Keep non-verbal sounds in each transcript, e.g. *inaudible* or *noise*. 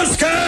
Oscar!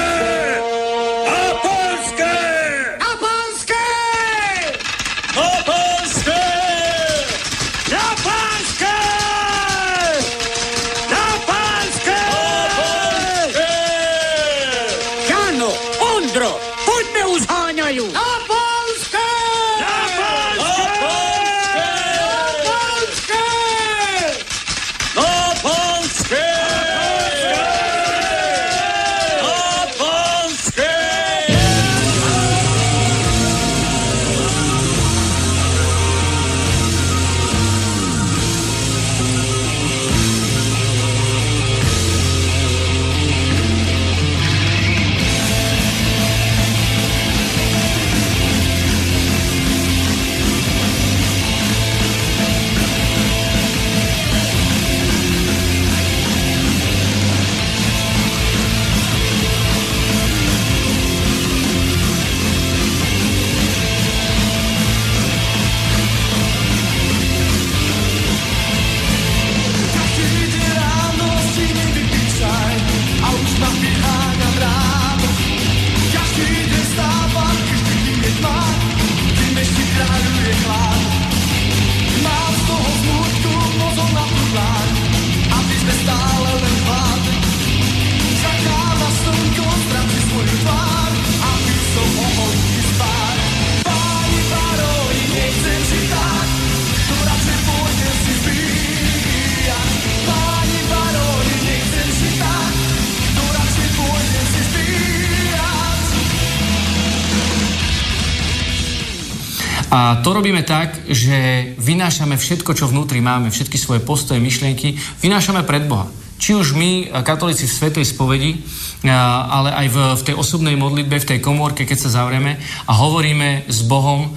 To robíme tak, že vynášame všetko, čo vnútri máme, všetky svoje postoje, myšlienky, vynášame pred Boha. Či už my, katolíci v Svetej spovedi, ale aj v, v tej osobnej modlitbe, v tej komórke, keď sa zavrieme a hovoríme s Bohom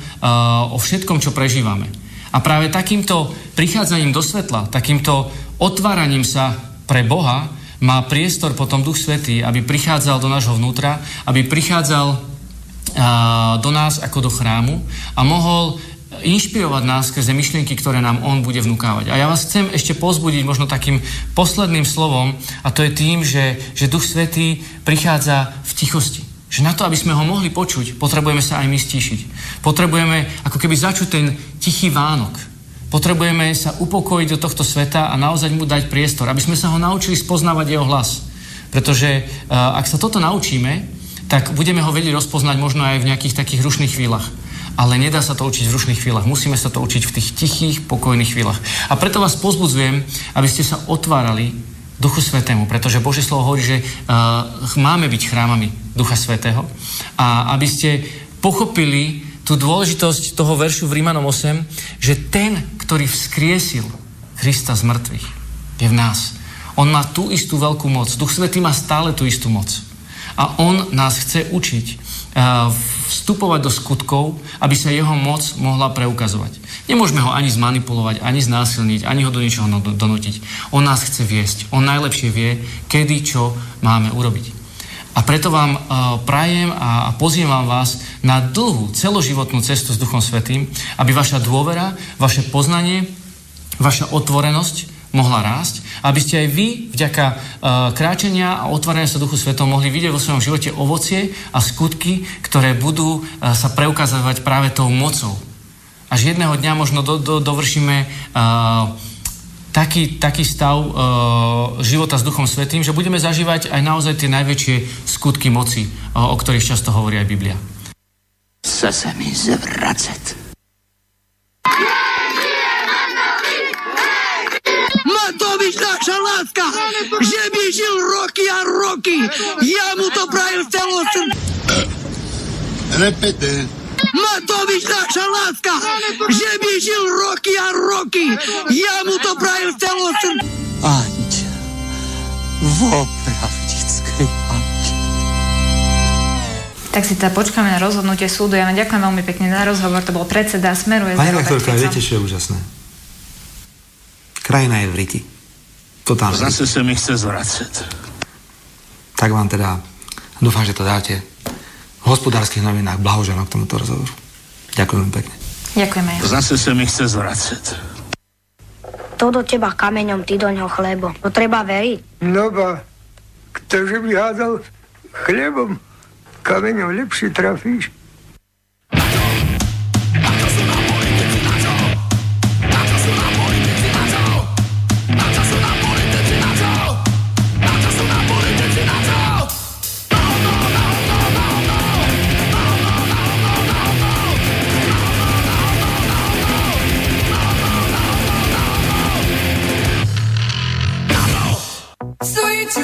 o všetkom, čo prežívame. A práve takýmto prichádzaním do svetla, takýmto otváraním sa pre Boha má priestor potom Duch Svetý, aby prichádzal do nášho vnútra, aby prichádzal do nás ako do chrámu a mohol inšpirovať nás skrze myšlienky, ktoré nám On bude vnúkávať. A ja vás chcem ešte pozbudiť možno takým posledným slovom a to je tým, že, že Duch Svetý prichádza v tichosti. Že na to, aby sme ho mohli počuť, potrebujeme sa aj my stíšiť. Potrebujeme ako keby začuť ten tichý Vánok. Potrebujeme sa upokojiť do tohto sveta a naozaj mu dať priestor, aby sme sa ho naučili spoznávať jeho hlas. Pretože uh, ak sa toto naučíme, tak budeme ho vedieť rozpoznať možno aj v nejakých takých rušných chvíľach. Ale nedá sa to učiť v rušných chvíľach. Musíme sa to učiť v tých tichých, pokojných chvíľach. A preto vás pozbudzujem, aby ste sa otvárali Duchu Svetému, pretože Božie slovo hovorí, že uh, máme byť chrámami Ducha Svetého a aby ste pochopili tú dôležitosť toho veršu v Rímanom 8, že ten, ktorý vzkriesil Krista z mŕtvych, je v nás. On má tú istú veľkú moc. Duch Svetý má stále tú istú moc. A on nás chce učiť vstupovať do skutkov, aby sa jeho moc mohla preukazovať. Nemôžeme ho ani zmanipulovať, ani znásilniť, ani ho do ničoho donútiť. On nás chce viesť. On najlepšie vie, kedy čo máme urobiť. A preto vám uh, prajem a pozývam vás na dlhú celoživotnú cestu s Duchom Svetým, aby vaša dôvera, vaše poznanie, vaša otvorenosť mohla rásť, aby ste aj vy vďaka uh, kráčenia a otvárania sa Duchu Svetom mohli vidieť vo svojom živote ovocie a skutky, ktoré budú uh, sa preukazovať práve tou mocou. Až jedného dňa možno do, do, dovršíme uh, taký, taký stav uh, života s Duchom Svetým, že budeme zažívať aj naozaj tie najväčšie skutky moci, uh, o ktorých často hovorí aj Biblia. Chce se mi zvracet. Láska, že by žil roky a roky. Ja mu to prajem celou srdce. Repete. Matovič, naša láska, že by žil roky a roky. Ja mu to prajem celou srdce. Ať v opravdickej Ať. Tak si teda počkáme na rozhodnutie súdu. Ja vám ďakujem veľmi pekne za rozhovor. To bol predseda Smeru Pani rektorka, viete, čo je úžasné? Krajina je v riti. Totálne. Zase sa mi chce zvracať. Tak vám teda, dúfam, že to dáte v hospodárskych novinách. Blahoželám k tomuto rozhovoru. Ďakujem pekne. Ďakujeme. Zase sa mi chce zvracať. To do teba kameňom, ty do ňoho chlebo. To treba veriť. No ba, ktože by hádal Chlebom, kameňom lepšie trafíš.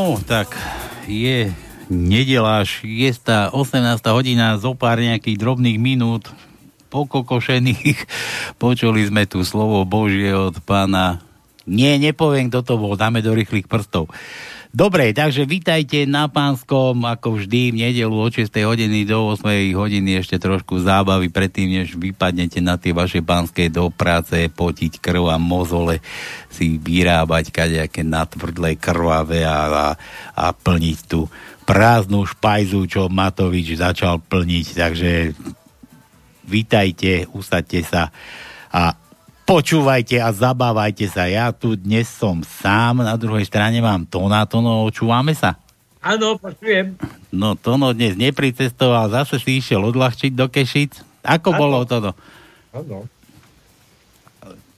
No, tak je nedela, 6. 18. hodina, zo pár nejakých drobných minút pokokošených. *laughs* Počuli sme tu slovo Božie od pána. Nie, nepoviem, kto to bol, dáme do rýchlych prstov. Dobre, takže vítajte na pánskom, ako vždy, v nedelu od 6. hodiny do 8. hodiny ešte trošku zábavy predtým, než vypadnete na tie vaše pánske do práce, potiť krv a mozole, si vyrábať kadejaké natvrdlé krvavé a, a, a plniť tú prázdnu špajzu, čo Matovič začal plniť. Takže vítajte, usadte sa a počúvajte a zabávajte sa. Ja tu dnes som sám, na druhej strane mám Tona. Tono, očúvame sa? Áno, počujem. No Tono dnes nepricestoval, zase si išiel odľahčiť do Kešic. Ako Áno. bolo toto? Áno.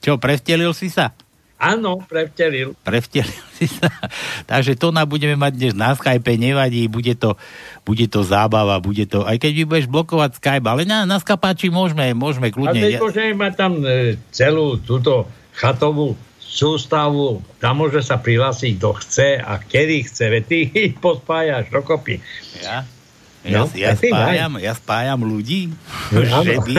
Čo, prevtelil si sa? Áno, prevtelil. Prevtelil si sa. *laughs* Takže to na budeme mať dnes na Skype, nevadí, bude to, bude to zábava, bude to, aj keď vy budeš blokovať Skype, ale na, na skapáči môžeme, môžeme kľudne. teď môžeme mať tam e, celú túto chatovú sústavu, tam môže sa prihlásiť, kto chce a kedy chce, veď ty ich *laughs* pospájaš dokopy. Ja? Ja, No, ja, *laughs* spájam, ja spájam ľudí, No, že by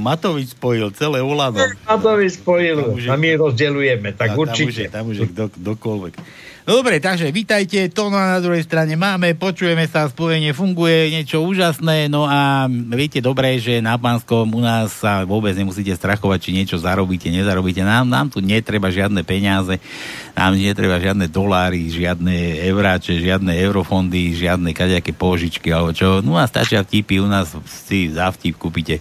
Matovič spojil celé Olano. A to vy spojil je- a my rozdeľujeme, tak tam určite. už je, tam už je kdo, kdokoľvek. No dobre, takže vítajte, to na druhej strane máme, počujeme sa, spojenie funguje, niečo úžasné, no a viete dobre, že na Pánskom u nás sa vôbec nemusíte strachovať, či niečo zarobíte, nezarobíte. Nám, nám tu netreba žiadne peniaze, nám netreba žiadne doláry, žiadne euráče, žiadne eurofondy, žiadne kadejaké požičky alebo čo. No a stačia vtipy, u nás si za vtip kúpite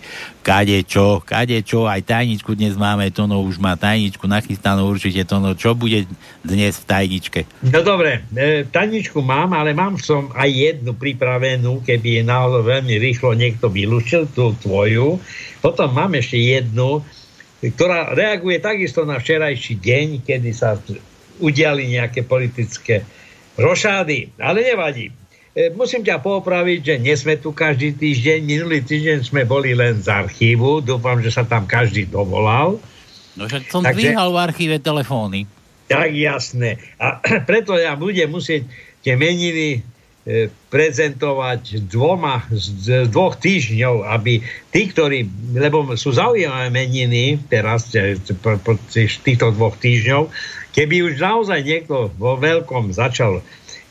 kade čo, kade čo, aj tajničku dnes máme, Tono už má tajničku nachystanú určite, Tono, čo bude dnes v tajničke? No dobre, e, taničku mám, ale mám som aj jednu pripravenú, keby je náhodou veľmi rýchlo niekto vylúčil tú tvoju. Potom mám ešte jednu, ktorá reaguje takisto na včerajší deň, kedy sa udiali nejaké politické rošády. Ale nevadí. E, Musím ťa popraviť, že nie sme tu každý týždeň. Minulý týždeň sme boli len z archívu. Dúfam, že sa tam každý dovolal. No však som Takže- dvíhal v archíve telefóny. Tak jasné. A *clears throat* preto ja budem musieť tie meniny e, prezentovať dvoma, z, dvoch týždňov, aby tí, ktorí, lebo sú zaujímavé meniny teraz, e, týchto dvoch týždňov, keby už naozaj niekto vo veľkom začal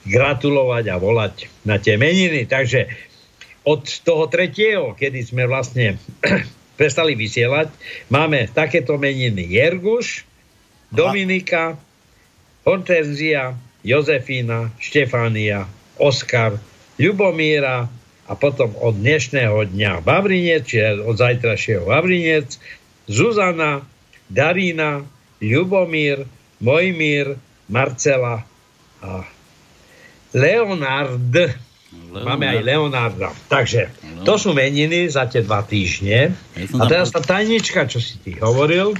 gratulovať a volať na tie meniny. Takže od toho tretieho, kedy sme vlastne *clears throat* prestali vysielať, máme takéto meniny Jerguš, Dominika, Hortenzia, Jozefína, Štefánia, Oskar, Ľubomíra a potom od dnešného dňa Vavrinec, čiže od zajtrašieho Vavrinec, Zuzana, Darína, Ľubomír, Mojmír, Marcela a Leonard. Máme aj Leonarda. Takže to sú meniny za tie dva týždne. A teraz tá tajnička, čo si ty hovoril,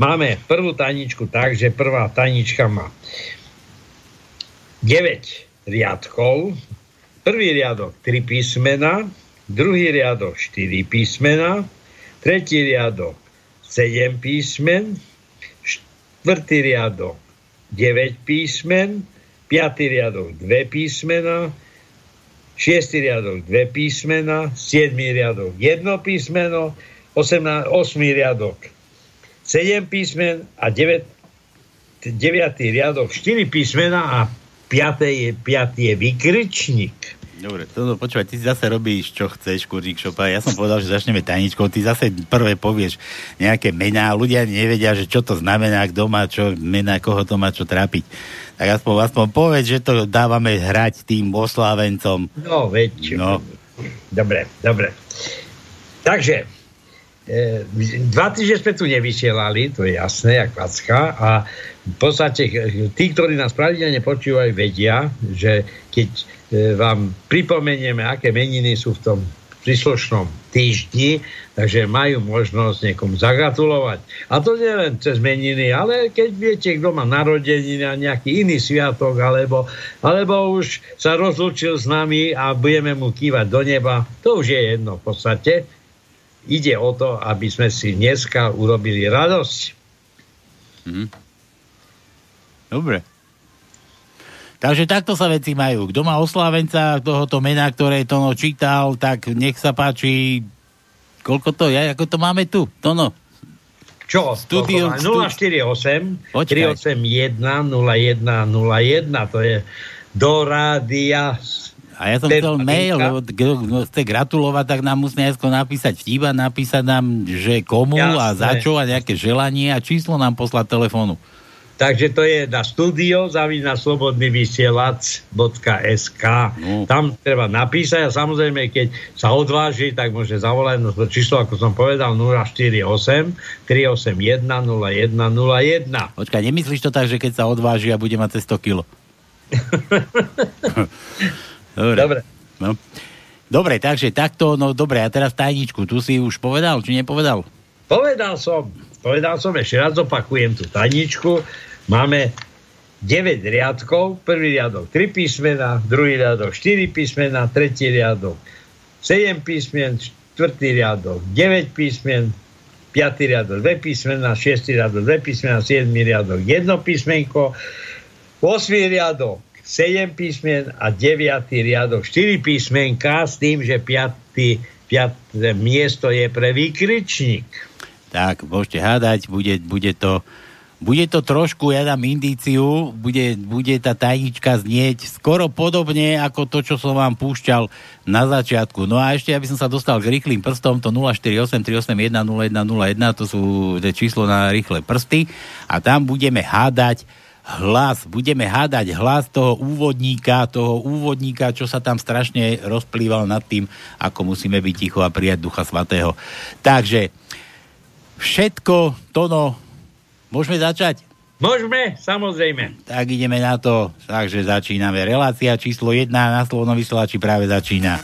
máme prvú tajničku tak, že prvá tajnička má 9 riadkov, prvý riadok 3 písmena, druhý riadok 4 písmena, tretí riadok 7 písmen, štvrtý riadok 9 písmen, piatý riadok 2 písmena, šiestý riadok 2 písmena, siedmý riadok 1 písmeno, 8, riadok 7 písmen a 9, 9. riadok 4 písmena a piatej je, piatý je vykričník. Dobre, to, no, počúvaj, ty zase robíš, čo chceš, kurník šopa. Ja som povedal, že začneme tajničkou, ty zase prvé povieš nejaké mená, ľudia nevedia, že čo to znamená, kto má čo mená, koho to má čo trápiť. Tak aspoň, aspoň povedz, že to dávame hrať tým oslávencom. No, veď. No. Dobre, dobre. Takže, e, dva týždne sme tu nevysielali, to je jasné, jak klacka, a v podstate e, tí, ktorí nás pravidelne počúvajú, vedia, že keď e, vám pripomenieme, aké meniny sú v tom príslušnom týždni, takže majú možnosť niekomu zagratulovať. A to nie len cez meniny, ale keď viete, kto má narodeniny a nejaký iný sviatok, alebo, alebo už sa rozlúčil s nami a budeme mu kývať do neba, to už je jedno v podstate. Ide o to, aby sme si dneska urobili radosť. Mhm. Dobre. Takže takto sa veci majú. Kto má oslávenca tohoto mena, ktoré Tono čítal, tak nech sa páči, koľko to je, ako to máme tu, Tono? Čo? Studio- Studio, 048 Počkaj. 381 0101, to je do rádia A ja som chcel mail, lebo kto chce gratulovať, tak nám musí najskôr napísať vtip a napísať nám, že komu a Jasné. za čo a nejaké želanie a číslo nám poslať telefónu. Takže to je na studio zavina slobodný vysielač.sk No. Tam treba napísať a samozrejme, keď sa odváži, tak môže zavolať no to číslo, ako som povedal, 048 381 0101. Počkaj, nemyslíš to tak, že keď sa odváži a bude mať cez 100 kilo? *laughs* dobre. Dobre. No. Dobre, takže takto, no dobre, a teraz tajničku, tu si už povedal, či nepovedal? Povedal som, povedal som, ešte raz opakujem tú tajničku. Máme 9 riadkov, prvý riadok 3 písmena, druhý riadok 4 písmena, tretí riadok 7 písmen, štvrtý riadok 9 písmen, piatý riadok 2 písmena, šiestý riadok 2 písmena, siedmý riadok 1 písmenko, 8 riadok 7 písmen a 9 riadok 4 písmenka s tým, že 5. piaté miesto je pre výkričník. Tak, môžete hádať, bude, bude to bude to trošku, ja dám indíciu, bude, bude tá tajnička znieť skoro podobne ako to, čo som vám púšťal na začiatku. No a ešte, aby som sa dostal k rýchlým prstom, to 048 381 0101, to sú číslo na rýchle prsty a tam budeme hádať hlas, budeme hádať hlas toho úvodníka, toho úvodníka, čo sa tam strašne rozplýval nad tým, ako musíme byť ticho a prijať Ducha Svatého. Takže všetko, Tono, môžeme začať? Môžeme, samozrejme. Tak ideme na to. Takže začíname. Relácia číslo 1 na Slovnom vysielači práve začína.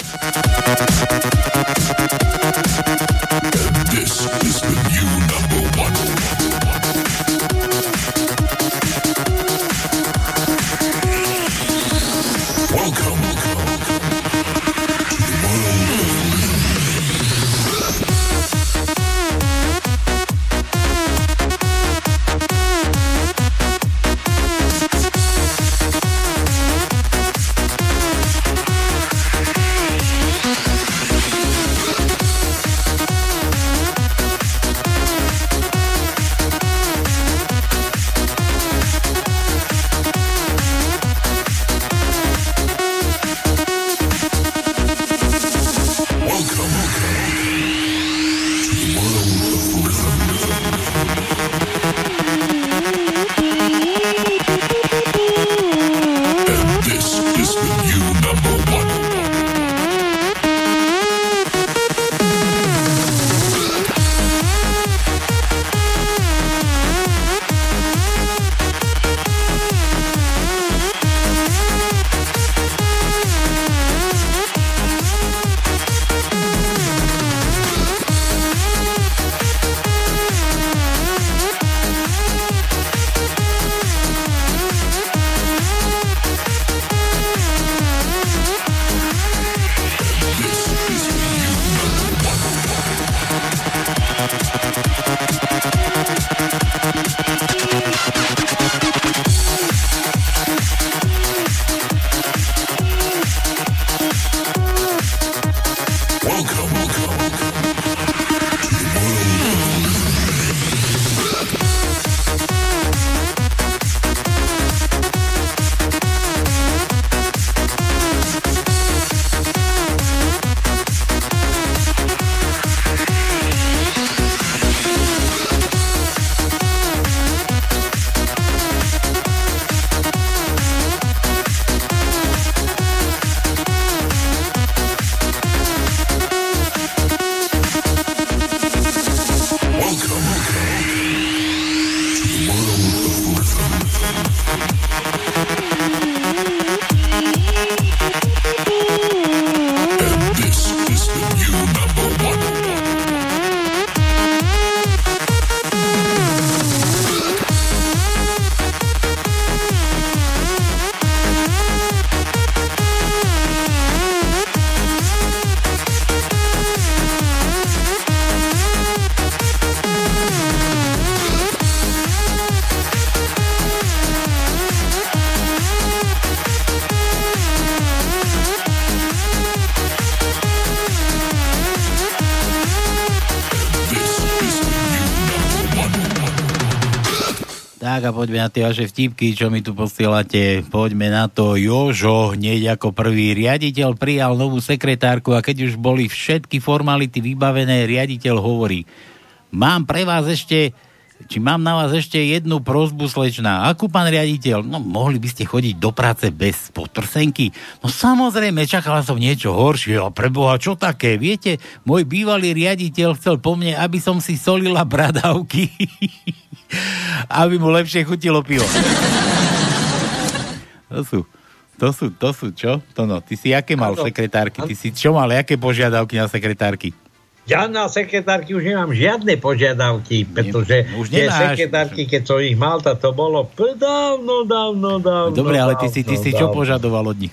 A poďme na tie vaše vtipky, čo mi tu posielate. Poďme na to. Jožo hneď ako prvý riaditeľ prijal novú sekretárku a keď už boli všetky formality vybavené, riaditeľ hovorí mám pre vás ešte či mám na vás ešte jednu prozbu, slečná. Akú, pán riaditeľ? No, mohli by ste chodiť do práce bez potrsenky? No, samozrejme, čakala som niečo horšie. A preboha, čo také? Viete, môj bývalý riaditeľ chcel po mne, aby som si solila bradavky, *laughs* aby mu lepšie chutilo pivo. *laughs* To sú, to sú, to sú, čo? To no, ty si aké mal Áno. sekretárky? Ty si čo mal, aké požiadavky na sekretárky? Ja na sekretárky už nemám žiadne požiadavky, pretože už tie sekretárky, keď som ich mal, tak to bolo p- dávno, dávno, dávno. Dobre, ale ty si, ty dávno, si čo dávno. požadoval od nich?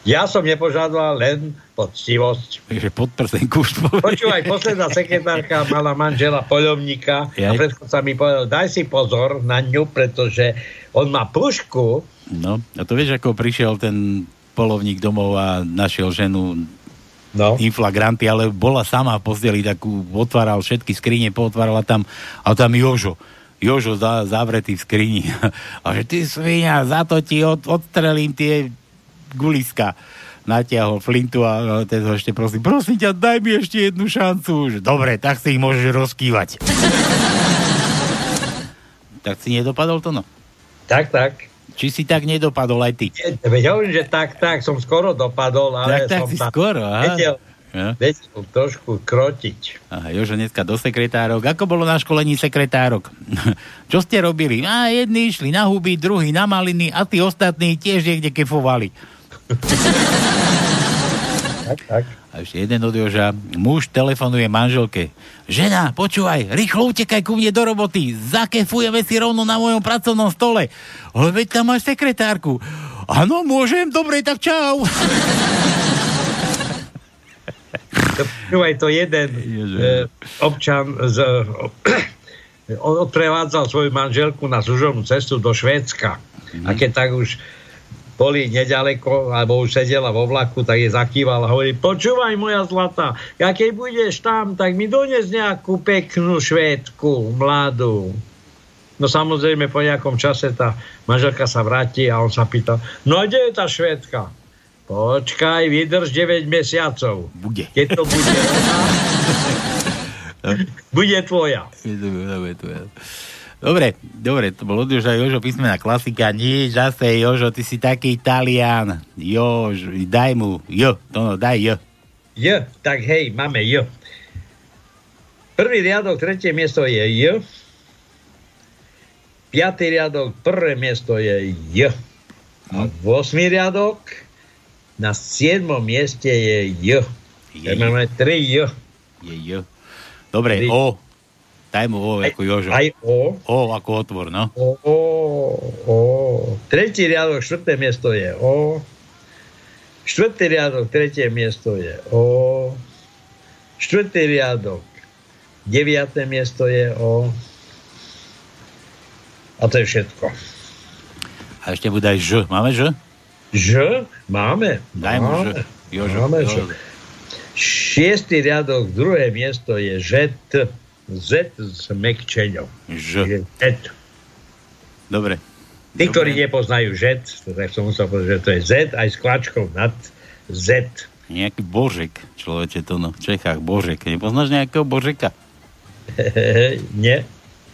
Ja som nepožadoval len poctivosť. Takže podprsenku už povedal. Počúvaj, posledná sekretárka mala manžela poľovníka a Jaj. predchodca mi povedal, daj si pozor na ňu, pretože on má pušku. No, a to vieš, ako prišiel ten polovník domov a našiel ženu no. inflagranty, ale bola sama v posteli, tak otváral všetky skrine, pootvárala tam a tam Jožo. Jožo za, zavretý v skrini. *laughs* A že ty svinia, za to ti od, odstrelím tie guliska. Natiahol flintu a a ten ho ešte prosím, prosím ťa, daj mi ešte jednu šancu. Že, Dobre, tak si ich môžeš rozkývať. *laughs* tak si nedopadol to, no? Tak, tak. Či si tak nedopadol aj ty? Veď hovorím, že tak, tak, som skoro dopadol, ale Tak, tak som si tam skoro, aha. vedel, Ja? vedel trošku krotiť. Aha, Jožo dneska do sekretárok. Ako bolo na školení sekretárok? *laughs* Čo ste robili? A jedni išli na huby, druhý na maliny a tí ostatní tiež niekde kefovali. *laughs* Tak, tak. A ešte jeden od Joža. Muž telefonuje manželke. Žena, počúvaj, rýchlo utekaj ku mne do roboty. Zakefujeme si rovno na mojom pracovnom stole. Ale veď tam máš sekretárku. Áno, môžem? Dobre, tak čau. Počúvaj, to jeden e, občan z, on odprevádzal svoju manželku na služobnú cestu do Švédska. A keď tak už boli nedaleko, alebo už sedela vo vlaku, tak je zakýval a hovorí, počúvaj moja zlata, ja keď budeš tam, tak mi dones nejakú peknú švédku, mladú. No samozrejme, po nejakom čase tá manželka sa vráti a on sa pýta, no a kde je tá švédka? Počkaj, vydrž 9 mesiacov. Bude. Keď to bude ona, *laughs* bude tvoja. Dobre, dobre, to bol od Joža Jožo písmená klasika. Nie, zase Jožo, ty si taký Talian. Jož, daj mu, jo, to no, daj jo. J, tak hej, máme J. Prvý riadok, tretie miesto je J. Piatý riadok, prvé miesto je J. A osmý riadok, na siedmom mieste je J. Tak máme tri J. Je jo. Dobre, Tri. O. Daj mu O ako Jožo. Aj O. O ako otvor, no. O, O, O. Tretí riadok, štvrté miesto je O. Štvrtý riadok, tretie miesto je O. Štvrtý riadok, deviaté miesto je O. A to je všetko. A ešte bude aj Ž. Máme Ž? Ž? Máme. Daj mu Ž. Jožo. Máme Ž. Šiestý riadok, druhé miesto je Z. Z s mekčeňou. Ž. Z. Dobre. Tí, ktorí nepoznajú Z, tak som musel povedať, že to je Z aj s kvačkou nad Z. Nejaký Božek, človeče to no. V Čechách Božek. Nepoznáš nejakého Božeka? *laughs* Nie.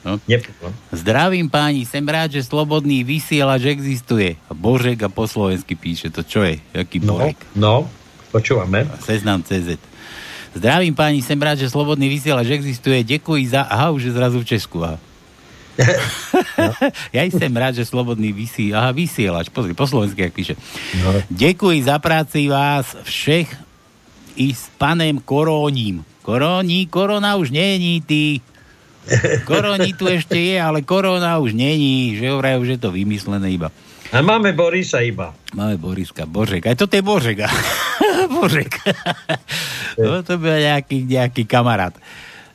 No. Nepoznám. Zdravím páni, som rád, že slobodný vysielač existuje. A Božek a po slovensky píše. To čo je? Jaký No, Božek? no, počúvame. Seznam CZ. Zdravím páni, som rád, že slobodný vysielač existuje. Ďakujem za... Aha, už je zrazu v Česku. Aha. ja i som rád, že slobodný vysí, aha, vysielač, pozri, po slovensky, jak píše. No. Ďakujem za práci vás všech i s panem Korónim. Koróni, korona už není, ty. Koroni tu ešte je, ale korona už není, že vraj už je to vymyslené iba. A máme Borisa iba. Máme Boriska, Božek. Aj toto je Božek. Božek. *laughs* no, to byl nejaký, nejaký kamarát.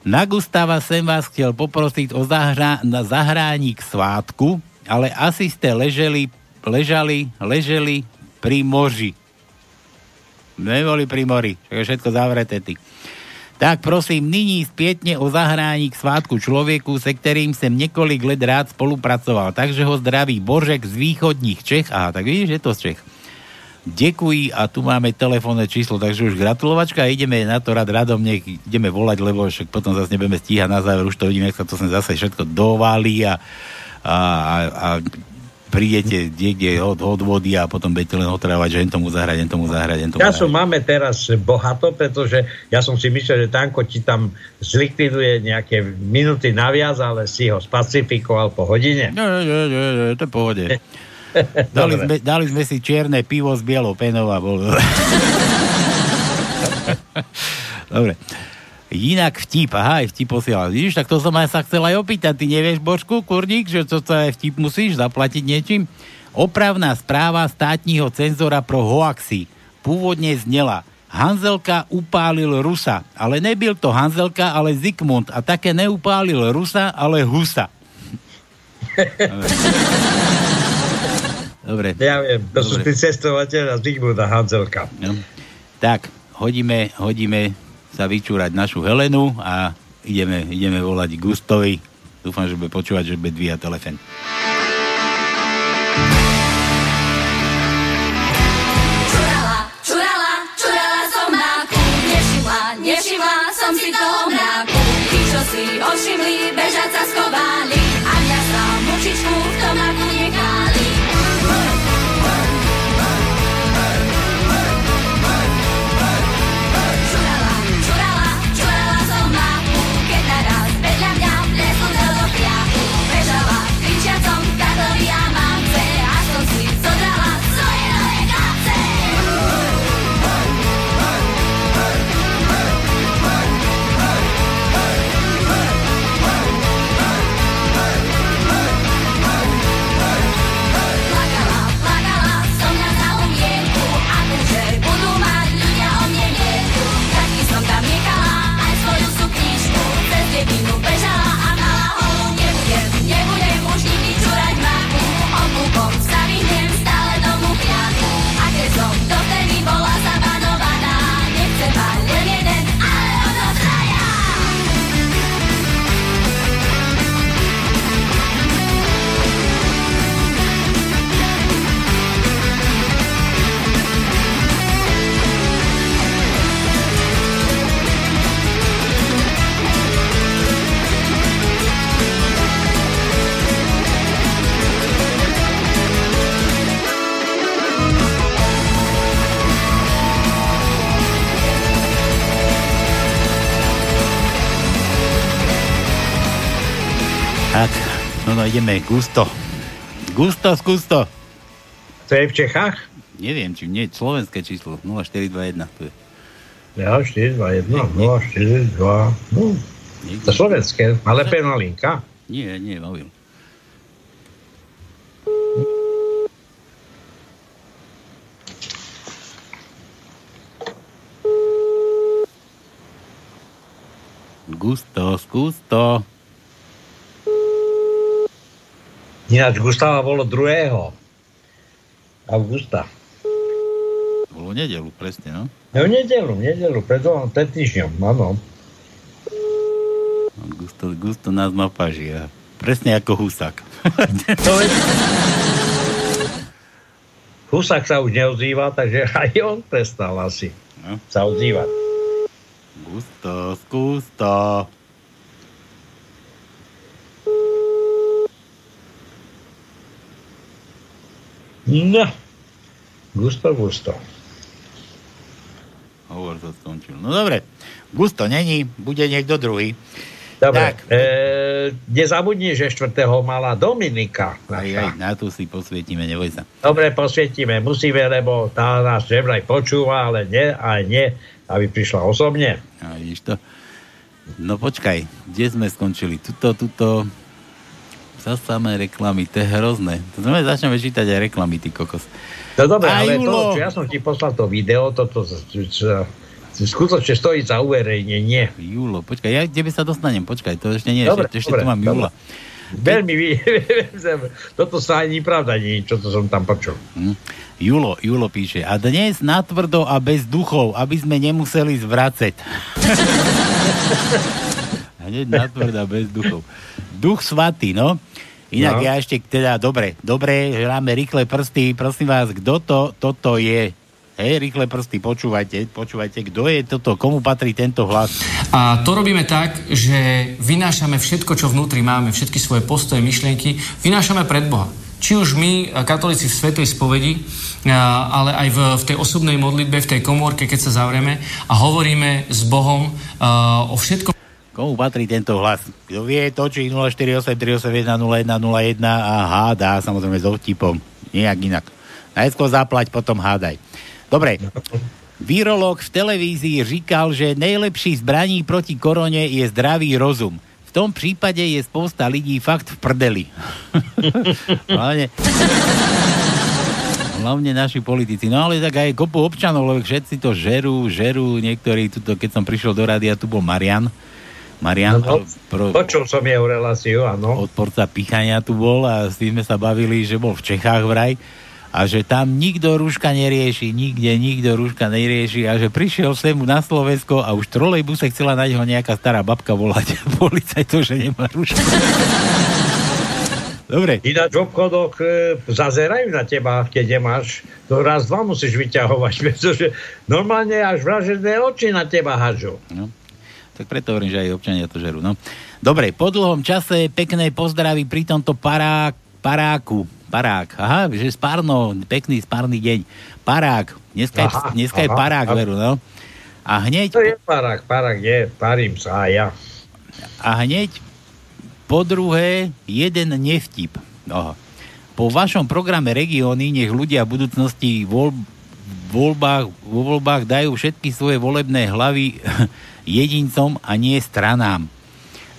Na Gustava sem vás chcel poprosiť o zahra, na zahrání k svátku, ale asi ste leželi, ležali, leželi pri moži. Neboli pri mori, všetko zavreté ty. Tak prosím, nyní zpětně o zahrání k svátku člověku, se kterým jsem několik let rád spolupracoval. Takže ho zdraví Božek z východních Čech. Aha, tak vidíš, je to z Čech. Děkuji a tu máme telefónne číslo, takže už gratulovačka a ideme na to rád radom, nech ideme volať, lebo však potom zase nebudeme stíhať na záver, už to vidíme, sa to sem zase všetko dovalí a, a, a, a prídete niekde od, od vody a potom budete len otrávať, že jen tomu zahrať, jen tomu zahrať, jen tomu Času zahrať. máme teraz bohato, pretože ja som si myslel, že Tanko ti tam zlikviduje nejaké minuty naviac, ale si ho spacifikoval po hodine. Nie, nie, nie, nie, to je pohode. *laughs* Dali Dobre. sme, dali sme si čierne pivo s bielou penou a bol... *laughs* Dobre. Inak vtip, aha, aj vtip posielal. Vidíš, tak to som aj sa chcel aj opýtať. Ty nevieš, Božku, kurník, že to aj vtip musíš zaplatiť niečím? Opravná správa státního cenzora pro hoaxy pôvodne znela Hanzelka upálil Rusa, ale nebyl to Hanzelka, ale Zikmund a také neupálil Rusa, ale Husa. *laughs* Dobre. Ja viem, to sú Dobre. tí cestovateľ a Zigmunda Hanzelka. No. Tak, hodíme, hodíme sa vyčúrať našu Helenu a ideme, ideme volať Gustovi. Dúfam, že bude počúvať, že bude dvíjať telefén. Čurala, čurala, čurala som máku, nevšimla, nevšimla som si toho mráku. Tí, čo si ošimli, bežať sa schovali no no ideme, Gusto. Gusto, skústo. To je v Čechách? Neviem, či nie, slovenské číslo, 0421. Tu je. Ja, 4, 2, 1, 0, 4, 2, no. To slovenské, ale pevná linka. Nie, nie, mobil. Gusto, skústo. Ináč Gustava bolo druhého. Augusta. Bolo nedelu, presne, no. No v nedelu, v nedelu, pred, pred týždňom, áno. Gusto, Gusto nás má paži, a presne ako Husák. *laughs* Husák sa už neozýva, takže *laughs* aj on prestal asi No. sa ozývať. Gusto, skústo. No. Gusto, gusto. Hovor sa skončil. No dobre, Gusto není, bude niekto druhý. Dobre, Tak. e, nezabudni, že 4. mala Dominika. Aj, aj, na tu si posvietime, neboj sa. Dobre, posvietime, musíme, lebo tá nás vraj počúva, ale nie, aj nie, aby prišla osobne. A vidíš to? No počkaj, kde sme skončili? Tuto, tuto... Za samé reklamy, to je hrozné. To znamená, začneme čítať aj reklamy, ty kokos. No dobre, ale to, čo ja som ti poslal to video, toto čo, čo, skutočne stojí za uverejnenie. Júlo, počkaj, ja k tebe sa dostanem, počkaj, to ešte nie, Dobre, ešte, ešte dobre, tu mám. Júla. Veľmi, vy- *laughs* toto sa ani pravda nie, čo to som tam počul. Hm. Julo, Julo píše, a dnes natvrdo a bez duchov, aby sme nemuseli zvracať. *laughs* Hneď natvrdo a bez duchov. Duch svatý, no. Inak No. ja ešte, teda, dobre, dobre, hráme rýchle prsty, prosím vás, kto to, toto je? Hej, rýchle prsty, počúvajte, počúvajte, kto je toto, komu patrí tento hlas? A to robíme tak, že vynášame všetko, čo vnútri máme, všetky svoje postoje, myšlienky, vynášame pred Boha. Či už my, katolíci v Svetej spovedi, ale aj v, v tej osobnej modlitbe, v tej komórke, keď sa zavrieme a hovoríme s Bohom o všetkom, Komu patrí tento hlas? Kto vie, točí 0483810101 a hádá, samozrejme so vtipom. Nejak inak. Najskôr zaplať, potom hádaj. Dobre. Virológ v televízii říkal, že nejlepší zbraní proti korone je zdravý rozum. V tom prípade je spousta lidí fakt v prdeli. *laughs* Hlavne, hlavne naši politici. No ale tak aj kopu občanov, lebo všetci to žerú, žerú. Niektorí, tuto, keď som prišiel do rádia, tu bol Marian. Marian, No, pro, Počul som jeho reláciu, áno. odporca pichania tu bol a s tým sme sa bavili, že bol v Čechách vraj a že tam nikto rúška nerieši, nikde nikto rúška nerieši a že prišiel sem na Slovensko a už trolejbuse chcela na neho nejaká stará babka volať *laughs* policaj to, že nemá rúška. Dobre. Ináč v obchodoch e, zazerajú na teba, keď nemáš. To raz, dva musíš vyťahovať, *laughs* pretože normálne až vražené oči na teba hažú. No. Tak preto hovorím, že aj občania to žerú. No. Dobre, po dlhom čase pekné pozdravy pri tomto parák, paráku. Parák. Aha, že spárno, pekný spárny deň. Parák. Dneska, Aha, je, dneska je aha, parák, aha. veru, no. A hneď, To je parák, parák je, parím sa aj ja. a hneď po druhé jeden nevtip. Aha. Po vašom programe Regióny nech ľudia v budúcnosti voľ, voľbách, vo voľbách dajú všetky svoje volebné hlavy *laughs* jedincom a nie stranám.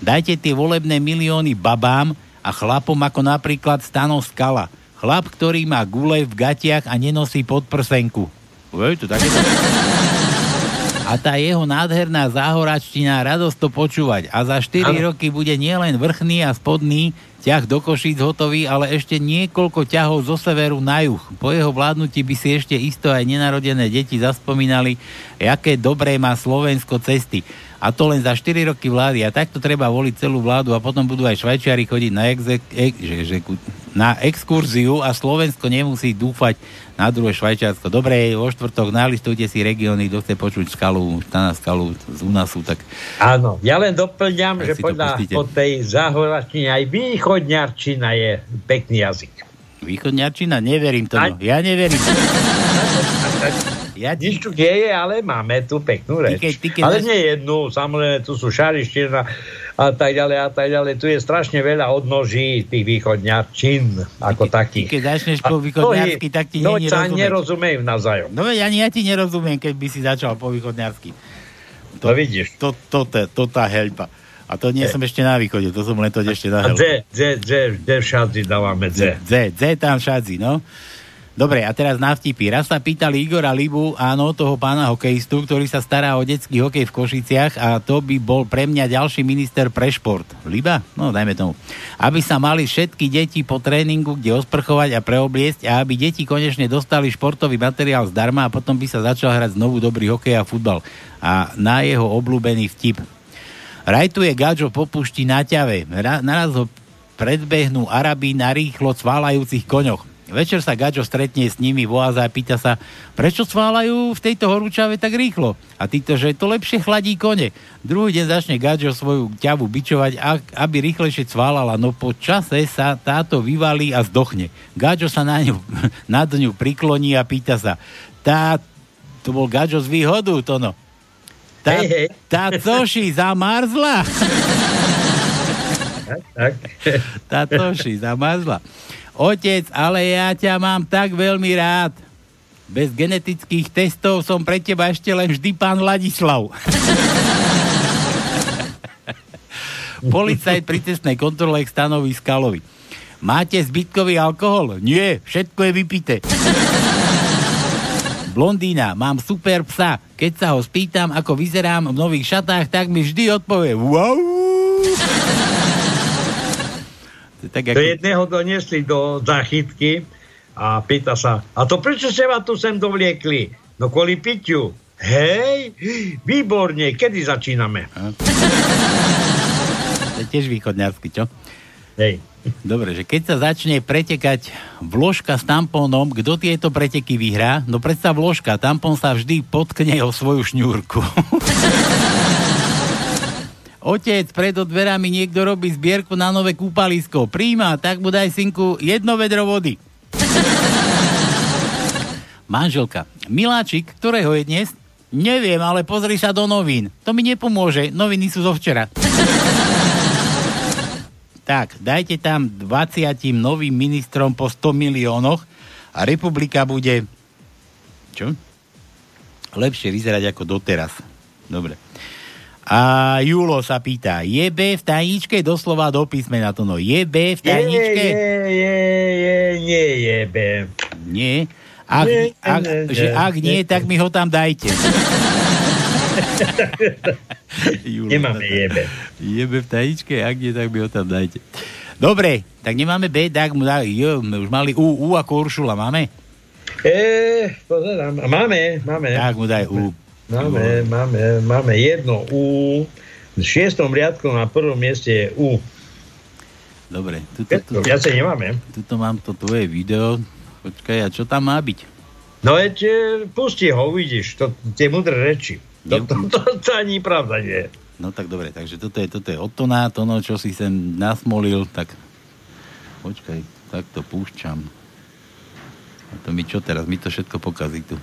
Dajte tie volebné milióny babám a chlapom ako napríklad Stano Skala. Chlap, ktorý má gule v gatiach a nenosí podprsenku. Uej, to také... A tá jeho nádherná záhoračtina radosť to počúvať. A za 4 roky bude nielen vrchný a spodný ťah do Košíc hotový, ale ešte niekoľko ťahov zo severu na juh. Po jeho vládnutí by si ešte isto aj nenarodené deti zaspomínali, aké dobré má Slovensko cesty. A to len za 4 roky vlády. A takto treba voliť celú vládu a potom budú aj Švajčiari chodiť na, exek, ex, že, že, na exkurziu a Slovensko nemusí dúfať na druhé Švajčiarsko. Dobre, vo štvrtok nalistujte si regióny, kto chce počuť skalu, Štana skalu z Unasu, tak Áno, ja len doplňam, že podľa od tej záhoračiny aj východňarčina je pekný jazyk. východňarčina, neverím tomu. Ja neverím. *laughs* Ja Nič tu nie je, ale máme tu peknú reč. keď- ty keď ale nie jednu, samozrejme, tu sú šariština a tak ďalej a tak ďalej. Tu je strašne veľa odnoží tých východňarčín ako takých. Keď začneš po východňarsky, tak ti mnohí nie nerozumejú navzájom. No veď ani ja ti nerozumiem, keď by si začal po východňarsky. To, no vidíš. To, to, to, to tá heľpa. A to nie som ešte na východe, to som len to ešte na A heľpe. dze, dze, dze, dze všadzi dávame dze. Z, Z tam šadzi, no. Dobre, a teraz na vtipy. Raz sa pýtali Igora Libu, áno, toho pána hokejistu, ktorý sa stará o detský hokej v Košiciach a to by bol pre mňa ďalší minister pre šport. Liba? No, dajme tomu. Aby sa mali všetky deti po tréningu kde osprchovať a preobliecť a aby deti konečne dostali športový materiál zdarma a potom by sa začal hrať znovu dobrý hokej a futbal. A na jeho obľúbený vtip. Rajtuje Gadžo po pušti na ťave. Ra- naraz ho predbehnú Arabi na rýchlo cválajúcich koňoch. Večer sa Gadžo stretne s nimi vo a pýta sa, prečo cválajú v tejto horúčave tak rýchlo? A títo, že to lepšie chladí kone. Druhý deň začne Gadžo svoju ťavu bičovať, aby rýchlejšie cválala, no po čase sa táto vyvalí a zdochne. Gadžo sa na ňu, *laughs* nad ňu prikloní a pýta sa, tá, to bol Gadžo z výhodu, to no. Tá, Hej, hej. tá coši zamarzla? tak. *laughs* Táto ši zamazla. Otec, ale ja ťa mám tak veľmi rád. Bez genetických testov som pre teba ešte len vždy pán Ladislav. *laughs* Policajt pri cestnej kontrole k stanoví Skalovi. Máte zbytkový alkohol? Nie, všetko je vypité. Blondína, mám super psa. Keď sa ho spýtam, ako vyzerám v nových šatách, tak mi vždy odpovie wow. Tak Do jedného doniesli do záchytky a pýta sa, a to prečo ste ma tu sem dovliekli? No kvôli piťu. Hej, výborne, kedy začíname? *laughs* To je tiež východňarsky, čo? Hej. Dobre, že keď sa začne pretekať vložka s tampónom, kto tieto preteky vyhrá? No predsa vložka, tampón sa vždy potkne o svoju šňúrku. *laughs* Otec, pred dverami niekto robí zbierku na nové kúpalisko. Príjma, tak mu daj synku jedno vedro vody. Manželka. Miláčik, ktorého je dnes? Neviem, ale pozri sa do novín. To mi nepomôže, noviny sú zo včera. tak, dajte tam 20 novým ministrom po 100 miliónoch a republika bude... Čo? Lepšie vyzerať ako doteraz. Dobre. A Julo sa pýta, je B v tajničke? Doslova do písmena to no. Je B v tajničke? Je, je, je, nie je B. Nie. Ak, Nie, ak, nie, že ak nie, nie. tak mi ho tam dajte. *laughs* Julo, Nemáme jebe. Jebe v tajičke, ak nie, tak mi ho tam dajte. Dobre, tak nemáme B, tak mu dá, jo, my už mali U, U ako Uršula, máme? E, pozerám. Máme, máme. Tak mu daj U. Máme, máme, máme jedno U. V šiestom riadku na prvom mieste je U. Dobre, tuto, Všetko, viacej nemáme. tuto mám to tvoje video. Počkaj, a čo tam má byť? No veď e, pusti ho, uvidíš, to, tie mudré reči. To, to, to, to ani pravda nie je. No tak dobre, takže toto je, toto je od Tona, Tono, čo si sem nasmolil, tak počkaj, tak to púšťam. A to mi čo teraz? Mi to všetko pokazí tu.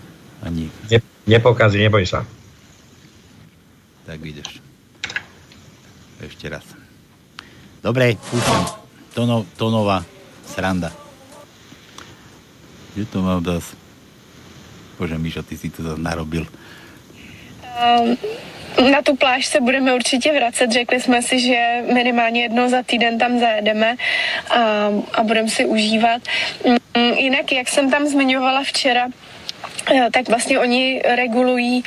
Ani, Ne, nepokazí, neboj sa. tak vidíš. Ešte raz. Dobre, púšťam. Tono, tonová sranda. Kde to mám zas? Bože, Míšo, ty si to zase narobil. Ehm, Na tu pláž se budeme určitě vracet. Řekli jsme si, že minimálně jednou za týden tam zajedeme a, a budeme si užívat. Mm, Jinak, jak jsem tam zmiňovala včera, tak vlastně oni regulují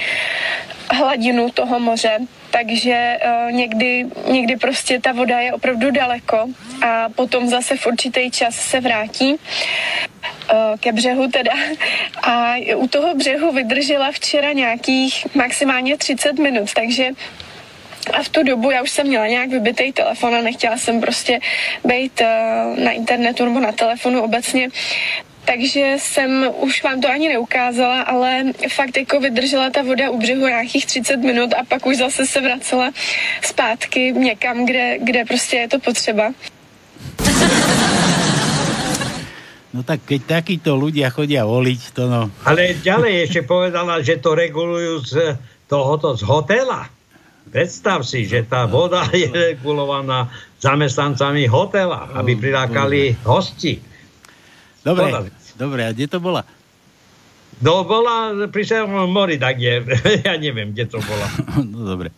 hladinu toho moře, takže eh, někdy, někdy prostě ta voda je opravdu daleko a potom zase v určitý čas se vrátí eh, ke břehu teda. A u toho břehu vydržela včera nějakých maximálně 30 minut, takže a v tu dobu já už jsem měla nějak vybitý telefon a nechtěla jsem prostě být eh, na internetu nebo na telefonu obecně. Takže jsem už vám to ani neukázala, ale fakt jako vydržela ta voda u břehu nějakých 30 minut a pak už zase se vracela zpátky někam, kde, kde prostě je to potřeba. No tak keď takíto ľudia chodia voliť, to no... Ale ďalej ešte povedala, že to regulujú z tohoto z hotela. Predstav si, že tá voda je regulovaná zamestnancami hotela, aby prilákali hosti. Dobre, dobre, a kde to bola? No bola pri Severnom mori, tak je. *laughs* ja neviem, kde to bola. *laughs* No dobre.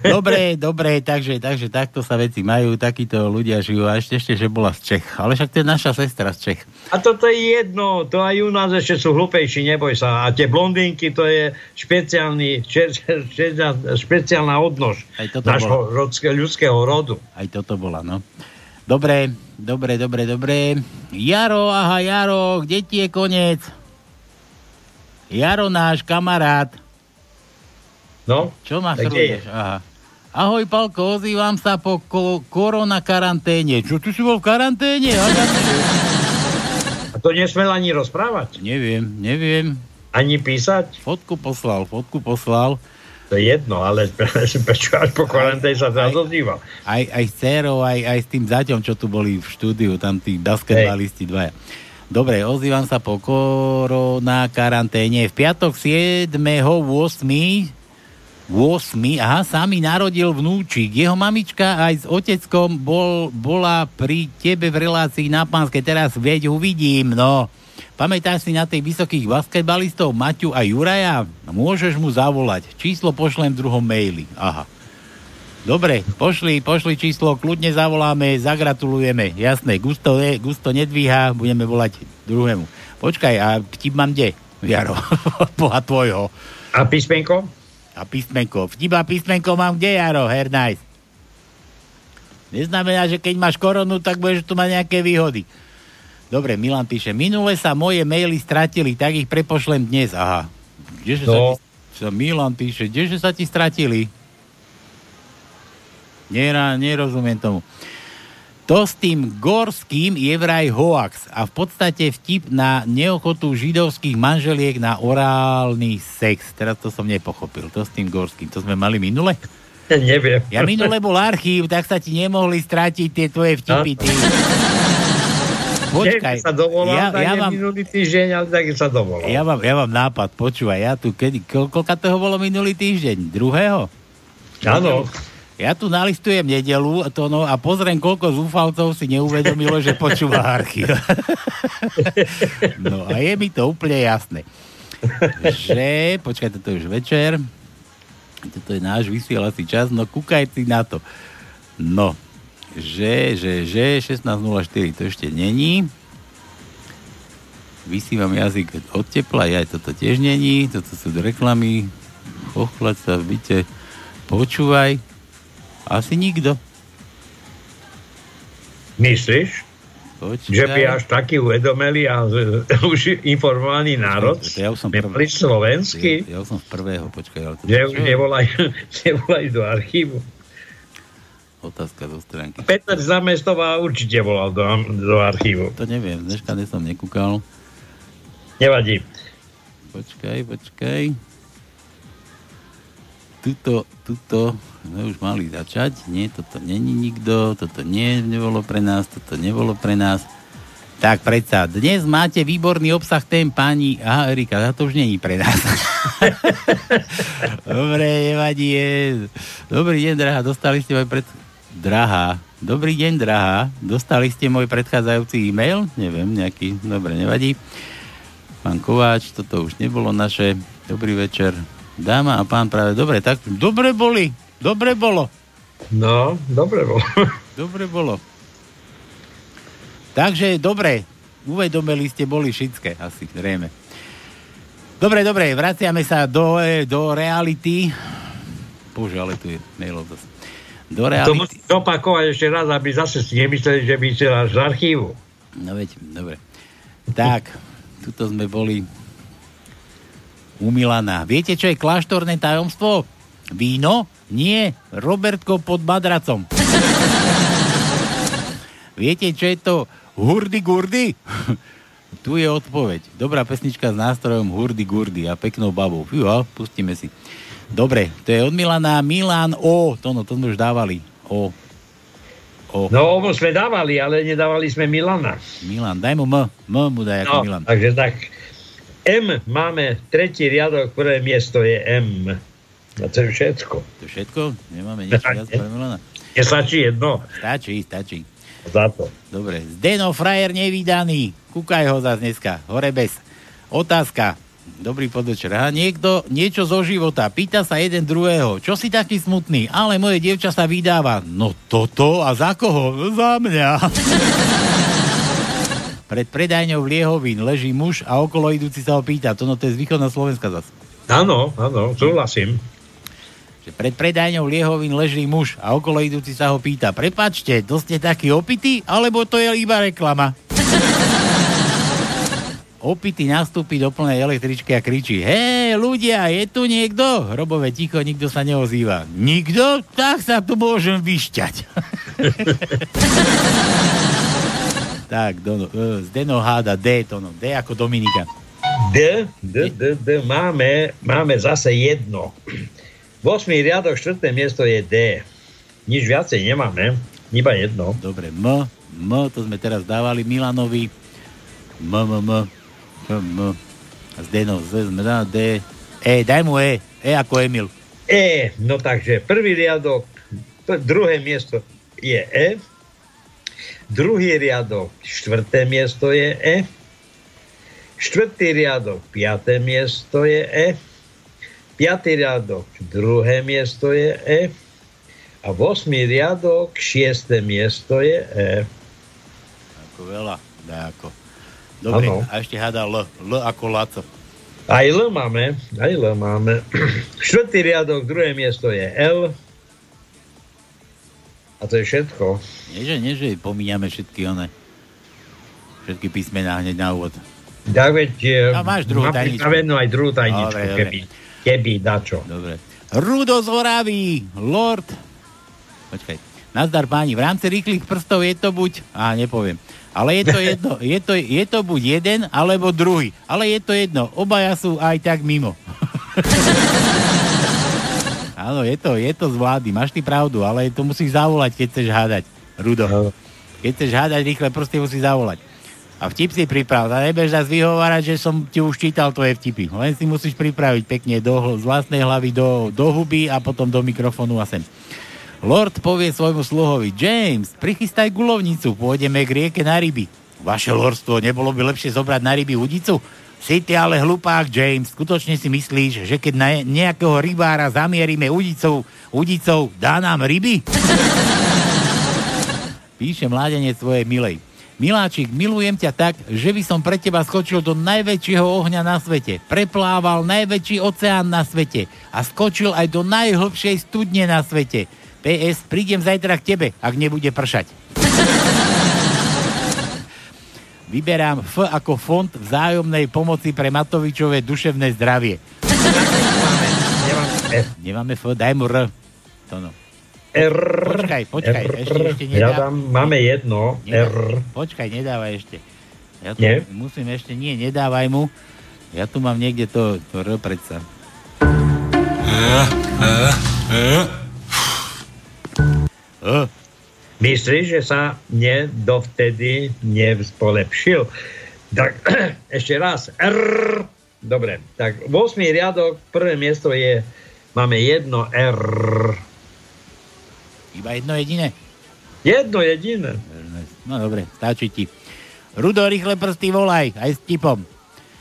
Dobre, dobre, takže, takže takto sa veci majú, takíto ľudia žijú. A ešte, ešte, že bola z Čech. Ale však to je naša sestra z Čech. A toto je jedno, to aj u nás ešte sú hlupejší, neboj sa. A tie blondínky, to je špeciálny, špeciálna odnož nášho ľudského rodu. Aj toto bola, no. Dobre, dobre, dobre, dobre. Jaro, aha, Jaro, kde ti je koniec? Jaro, náš kamarát. No, Čo ma chrúdeš? Aha. Ahoj, Palko, ozývam sa po ko- korona karanténe. Čo, ty si bol v karanténe? A to nesmel ani rozprávať, Neviem, neviem. ani písať. Fotku poslal, fotku poslal. To je jedno, ale *laughs* prečo až po karanténe sa teraz ozýva. Aj, aj s dcerou, aj, aj s tým zaťom, čo tu boli v štúdiu, tam tí basketbalisti dvaja. Dobre, ozývam sa po korona karanténe. V piatok 7.8. aha, sa mi narodil vnúčik. Jeho mamička aj s oteckom bol, bola pri tebe v relácii na pánskej. Teraz veď uvidím, no. Pamätáš si na tej vysokých basketbalistov Maťu a Juraja? Môžeš mu zavolať. Číslo pošlem v druhom maili. Aha. Dobre, pošli, pošli číslo, kľudne zavoláme, zagratulujeme. Jasné, Gusto, ne, Gusto nedvíha, budeme volať druhému. Počkaj, a vtip mám kde, Jaro? *laughs* Boha tvojho. A písmenko? A písmenko. Vtip a písmenko mám kde, Jaro? Her nice. Neznamená, že keď máš koronu, tak budeš tu mať nejaké výhody. Dobre, Milan píše, minule sa moje maily stratili, tak ich prepošlem dnes. Aha. Kdeže no. sa ti... Sa Milan píše, kdeže sa ti stratili? Nera, nerozumiem tomu. To s tým gorským je vraj hoax a v podstate vtip na neochotu židovských manželiek na orálny sex. Teraz to som nepochopil. To s tým gorským. To sme mali minule? *laughs* Neviem. Ja minule bol archív, tak sa ti nemohli stratiť tie tvoje vtipy. Ty. *laughs* Počkaj. sa dovolal, ja, ja mám, minulý týždeň, ale tak sa dovolal. Ja mám, ja mám nápad, počúvaj, ja tu, kedy, koľko toho bolo minulý týždeň? Druhého? Áno. Ja tu nalistujem nedelu to no, a pozriem, koľko zúfalcov si neuvedomilo, že počúva *laughs* archív. *laughs* no a je mi to úplne jasné. Že, počkaj, toto je už večer. Toto je náš vysielací čas. No kúkaj si na to. No, že, že, že, 16.04 to ešte není. Vysívam jazyk od tepla, aj toto tiež není. Toto sú reklamy. Ochlad sa v byte. Počúvaj. Asi nikto. Myslíš? Počkaj. Že by až taký uvedomelý a *laughs* už informovaný národ ja už som prv... slovenský? Ja, ja už som v prvého, počkaj. Ale to že už nevolaj, *laughs* nevolaj do archívu. Otázka zo stránky. Peter Zamestová určite volal do, do archívu. To neviem, dneška som nekúkal. Nevadí. Počkaj, počkaj. Tuto, tuto, sme už mali začať. Nie, toto není nikto, toto nie, nebolo pre nás, toto nebolo pre nás. Tak predsa, dnes máte výborný obsah tém pani... Aha, Erika, to už není pre nás. *laughs* Dobre, nevadí. Dobrý deň, drahá, dostali ste môj pred... Drahá, dobrý deň, drahá, dostali ste môj predchádzajúci e-mail? Neviem, nejaký, dobre, nevadí. Pán Kováč, toto už nebolo naše. Dobrý večer. Dáma a pán práve, dobre, tak, dobre boli, Dobre bolo. No, dobre bolo. *laughs* dobre bolo. Takže, dobre, uvedomili ste, boli všetké, asi, zrejme. Dobre, dobre, vraciame sa do, e, do reality. Bože, ale tu je mailov dosť. Do reality. To musím opakovať ešte raz, aby zase si nemysleli, že vysielaš z archívu. No veď, dobre. Tak, tuto sme boli u Milana. Viete, čo je kláštorné tajomstvo? Víno? Nie, Robertko pod madracom. Viete, čo je to hurdy-gurdy? *laughs* tu je odpoveď. Dobrá pesnička s nástrojom hurdy-gurdy a peknou babou. Fíha, pustíme si. Dobre, to je od Milana. Milan O. To, no, to sme už dávali. O. O. No, ovo sme dávali, ale nedávali sme Milana. Milan, daj mu M. M mu daj ako no, Milan. Takže tak. M máme, tretí riadok, prvé miesto je M. A to je všetko. To je všetko? Nemáme nič viac *laughs* pre Milana? Nestačí jedno. Stačí, stačí. Za to. Dobre. Zdeno, frajer nevydaný. Kúkaj ho za dneska. Hore bez. Otázka. Dobrý podvečer. A niekto niečo zo života. Pýta sa jeden druhého. Čo si taký smutný? Ale moje dievča sa vydáva. No toto? A za koho? Za mňa. *laughs* Pred predajňou Liehovín leží muž a okolo idúci sa ho pýta. To no to je z východná Slovenska zase. Áno, áno, súhlasím že pred predajňou Liehovín leží muž a okolo idúci sa ho pýta, prepačte, to ste taký opitý, alebo to je iba reklama? *laughs* Opity nastúpi do plnej električky a kričí Hej, ľudia, je tu niekto? Hrobové ticho, nikto sa neozýva. Nikto? Tak sa tu môžem vyšťať. *laughs* tak, do, uh, Zdeno háda D, to no, D ako Dominika. D, D, D, D, máme, máme zase jedno. 8. riadok, 4. miesto je D. Nič viacej nemáme, iba jedno. Dobre, M, M, to sme teraz dávali Milanovi. M, M, M, M, M. A z D, no, D. E, daj mu E, E ako Emil. E. No takže prvý riadok, druhé miesto je E. Druhý riadok, štvrté miesto je E. Štvrtý riadok, piaté miesto je E. Piatý riadok, druhé miesto je E. A v osmý riadok, šiesté miesto je E. Ako veľa, ako. Dobre, Áno. a ešte hádal L. L ako Laco. Aj L máme, aj L máme. *clears throat* Štvrtý riadok, druhé miesto je L. A to je všetko. Nie, že, nie, že pomíňame všetky one. Všetky písmená hneď na úvod. Tak veď, A máš druhú mám tajničku. aj druhú tajničku, Dobre, dobre. keby, keby dačo. Dobre. Rudo z Horavy, Lord. Počkaj. Nazdar páni, v rámci rýchlych prstov je to buď... Á, nepoviem. Ale je to jedno, je to, je to buď jeden, alebo druhý. Ale je to jedno, obaja sú aj tak mimo. *laughs* Áno, je to, je to z vlády, máš ty pravdu, ale to musíš zavolať, keď chceš hádať. Rudo. Keď chceš hádať rýchle prsty, musíš zavolať. A vtip si priprav. A nebež nás vyhovárať, že som ti už čítal tvoje vtipy. Len si musíš pripraviť pekne do, z vlastnej hlavy do, do huby a potom do mikrofónu a sem. Lord povie svojmu sluhovi, James, prichystaj gulovnicu, pôjdeme k rieke na ryby. Vaše lordstvo, nebolo by lepšie zobrať na ryby udicu? Si ty ale hlupák, James. Skutočne si myslíš, že keď na nejakého rybára zamierime udicou, udicou, dá nám ryby? *laughs* Píše mládenec svojej milej. Miláčik, milujem ťa tak, že by som pre teba skočil do najväčšieho ohňa na svete. Preplával najväčší oceán na svete a skočil aj do najhlbšej studne na svete. PS, prídem zajtra k tebe, ak nebude pršať. *laughs* Vyberám F ako fond vzájomnej pomoci pre Matovičové duševné zdravie. F. Nemáme F, daj mu R. To no. R. Počkaj, počkaj, R. ešte, ešte Ja nedá... tam, máme jedno, Nedá- R. Počkaj, nedávaj ešte. Ja to Nie? musím ešte, nie, nedávaj mu. Ja tu mám niekde to, to R predsa. E. Myslíš, že sa mne dovtedy nevzpolepšil? Tak *clears throat* ešte raz. R. Dobre, tak 8. riadok, prvé miesto je, máme jedno R. Iba jedno jediné. Jedno jediné. No dobre, stačí ti. Rudo, rýchle prsty volaj, aj s tipom.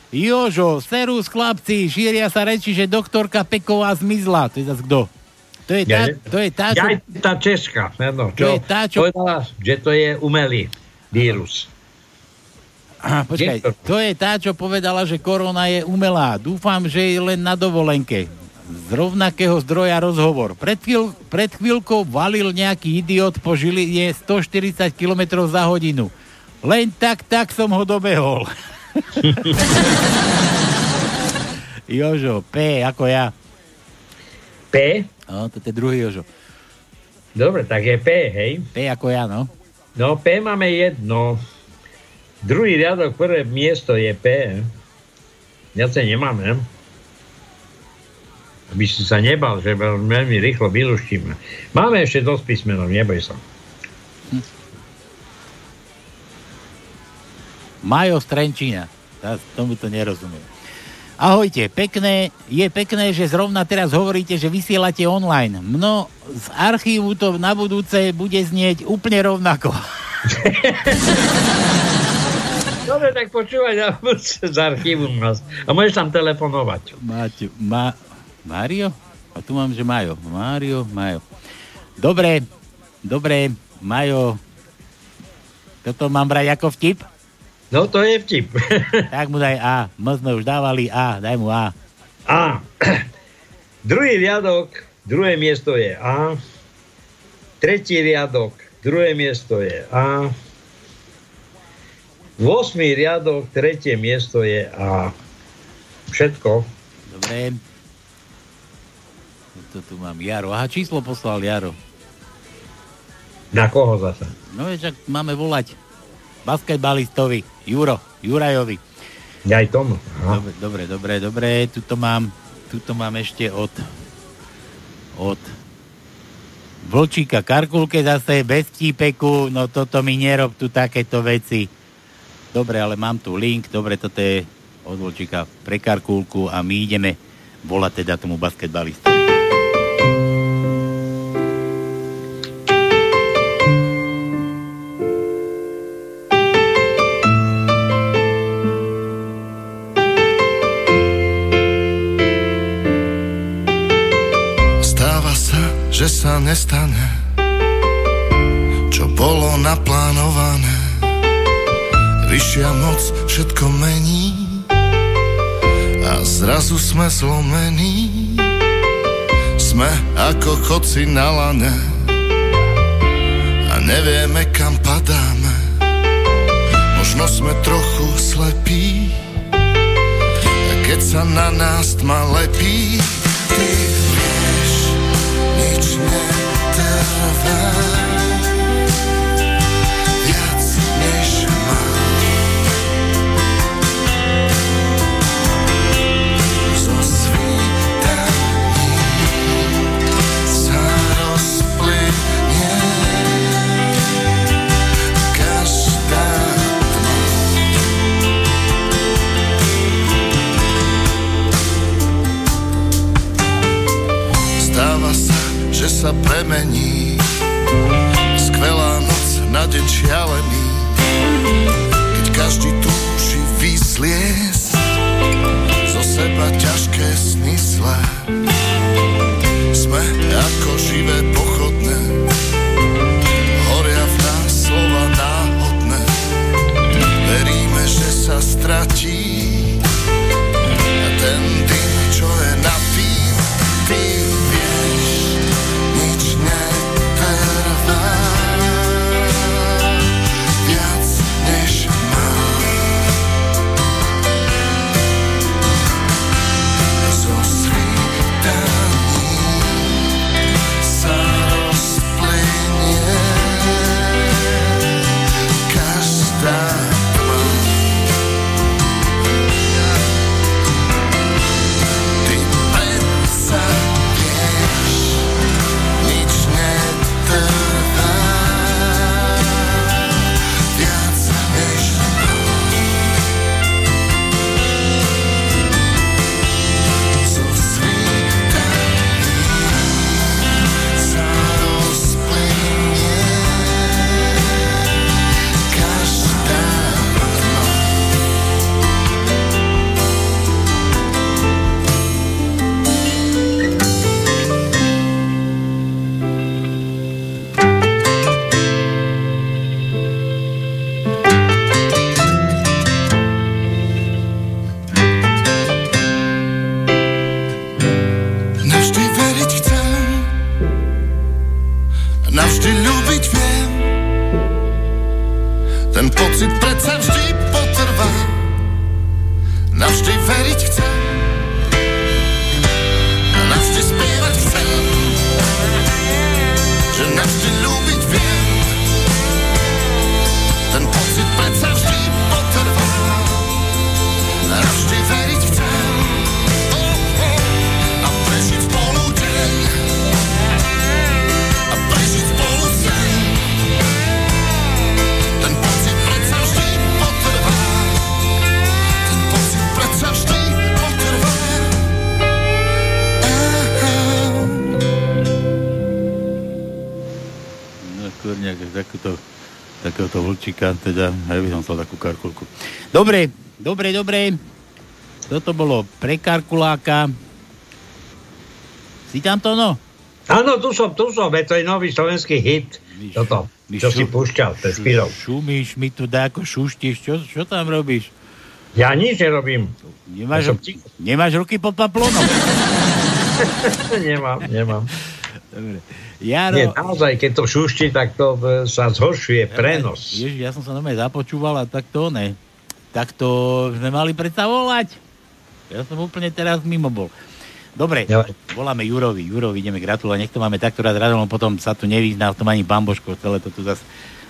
Jožo, serus chlapci, šíria sa reči, že doktorka Peková zmizla. To je zase kto? To je tá, to je tá, čo... Ja, tá Češka, áno, To čo, je tá, čo- povedala, že to je umelý vírus. Aha, počkaj, to je tá, čo povedala, že korona je umelá. Dúfam, že je len na dovolenke. Z rovnakého zdroja rozhovor. Pred, chvíľ, pred chvíľkou valil nejaký idiot po Žiline 140 km za hodinu. Len tak, tak som ho dobehol. *laughs* Jožo, P ako ja. P? No, to je druhý Jožo. Dobre, tak je P, hej? P ako ja, no. No, P máme jedno. Druhý riadok, prvé miesto je P. Viacej nemáme. Aby si sa nebal, že veľmi rýchlo vyluštíme. Máme ešte dosť písmenov, neboj sa. Majo z Trenčína. Tomu to nerozumiem. Ahojte, pekné, je pekné, že zrovna teraz hovoríte, že vysielate online. Mno z archívu to na budúce bude znieť úplne rovnako. *laughs* Dobre, tak počúvaj na budúce z archívu nás. A môžeš tam telefonovať. Máťu, ma, Mário? A tu mám, že Majo. Mário, Majo. Dobre, dobre, Majo. Toto mám brať ako vtip? No to je vtip. *laughs* tak mu daj A. My sme už dávali A. Daj mu A. A. *clears throat* Druhý riadok, druhé miesto je A. Tretí riadok, druhé miesto je A. 8. riadok, tretie miesto je A. Všetko. Dobre. To tu mám Jaro. Aha, číslo poslal Jaro. Na koho zase? No veď, ak máme volať basketbalistovi, Juro, Jurajovi. Ja aj tomu. Dobre, dobre, dobre, dobre. Tuto mám, tuto mám ešte od od Vlčíka Karkulke zase bez vtípeku, no toto mi nerob tu takéto veci. Dobre, ale mám tu link, dobre, toto je od Vlčíka pre Karkulku a my ideme volať teda tomu basketbalistovi. Nestane, čo bolo naplánované. Vyššia moc všetko mení a zrazu sme zlomení. Sme ako chodci na lane a nevieme kam padáme. Možno sme trochu slepí, a keď sa na nás tma lepí, ty netrvá. Viac sa premení. Skvelá noc na deň šialený. Keď každý túži vysliesť Zo seba ťažké sny zlé. Sme ako živé pochodné Horia v nás slova náhodné. Veríme, že sa stratí takúto, takéhoto vlčíka, teda, ja by som chcel takú karkulku. Dobre, dobre, dobre. Toto bolo pre karkuláka. Si tam to, no? Áno, tu som, tu som, to je nový slovenský hit. Toto, čo si púšťal pred chvíľou. Šumíš mi tu dáko šuštíš, čo, čo tam robíš? Ja nič nerobím. Nemáš, Ja nemáš ruky pod paplónom? *laughs* nemám, nemám. Dobre. Jaro, Nie, naozaj, keď to šušti, tak to e, sa zhoršuje prenos. Ježiš, ja som sa normálne započúval a tak to ne. Tak to sme mali predsa volať. Ja som úplne teraz mimo bol. Dobre, voláme Jurovi. Jurovi ideme gratulovať. Nech to máme takto rád, lebo potom sa tu nevyzná v tom ani pán Božko. Celé to tu zase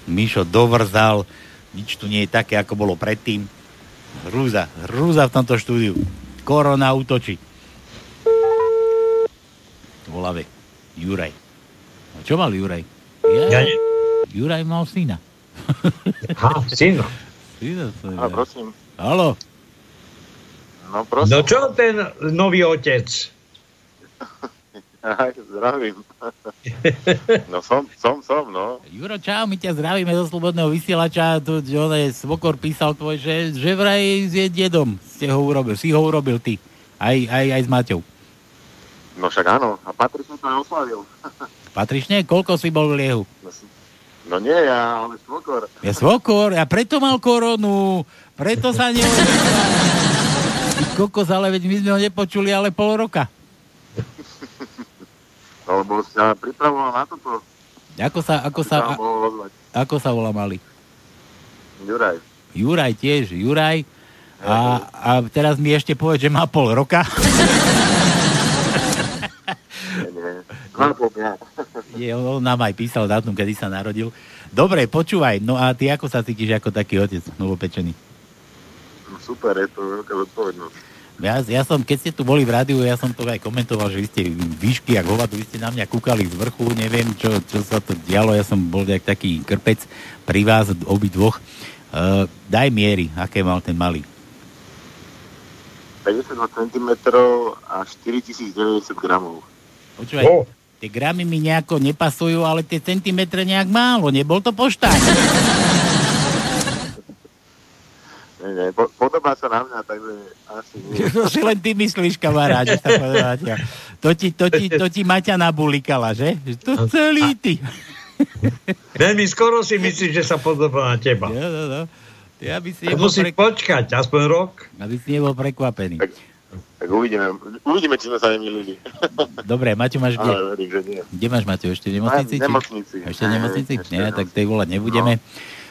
Mišo dovrzal. Nič tu nie je také, ako bolo predtým. Hrúza, hrúza v tomto štúdiu. Korona útočí. Voláme Juraj. Čo mal Juraj? Ja nie. Juraj mal syna. Ha, syna. Syna je. A prosím. Halo. No prosím. No čo ten nový otec? *laughs* Aj, zdravím. No som, som, som, no. Juro, čau, my ťa zdravíme zo Slobodného vysielača. Tu, on je, Svokor písal tvoj, že, že vraj s jej dedom ste ho urobil, si ho urobil ty. Aj, aj, aj s Maťou. No však áno. A Patrik som to aj oslavil. *laughs* Patrične, koľko si bol v liehu? No nie ja, ale svokor. Ja svokor, ja preto mal koronu, preto sa ne... *laughs* Kokos, ale veď my sme ho nepočuli, ale pol roka. Lebo sa pripravoval na toto. Ako sa, ako sa, ozvať. ako sa volá mali? Juraj. Juraj tiež, Juraj. A, a teraz mi ešte povie, že má pol roka. *laughs* Nie, nie. Dva po mňa. Je, on nám aj písal dátum, kedy sa narodil. Dobre, počúvaj, no a ty ako sa cítiš ako taký otec novopečený? Super, je to veľká zodpovednosť. Ja, ja som, keď ste tu boli v rádiu, ja som to aj komentoval, že vy ste výšky a hovadu, vy ste na mňa kúkali z vrchu, neviem, čo, čo sa to dialo, ja som bol jak taký krpec pri vás, obi dvoch. Uh, daj miery, aké mal ten malý. 52 cm a 4090 gramov. Počúvaj, oh. Tie gramy mi nejako nepasujú, ale tie centimetre nejak málo, nebol to pošták. *laughs* Nie, nie, po, podobá sa na mňa, takže asi nie. *laughs* to si len ty myslíš, kamarát, že sa podobá ťa. To ti, to, ti, to ti Maťa nabulikala, že? To celý ty. *laughs* Veľmi skoro si myslíš, že sa podobá na teba. No, no, no. Ja by si nebol, musí pre... počkať, aspoň rok. aby si nebol prekvapený. Tak uvidíme, uvidíme, či sme sa nemýlili. *laughs* Dobre, Maťo, máš kde? Ale verím, že nie. Kde máš, Maťo? Ešte v nemocnici? Či- nemocnici. Ešte v Ne, nemocnici? ešte Nie, tak tej volať nebudeme.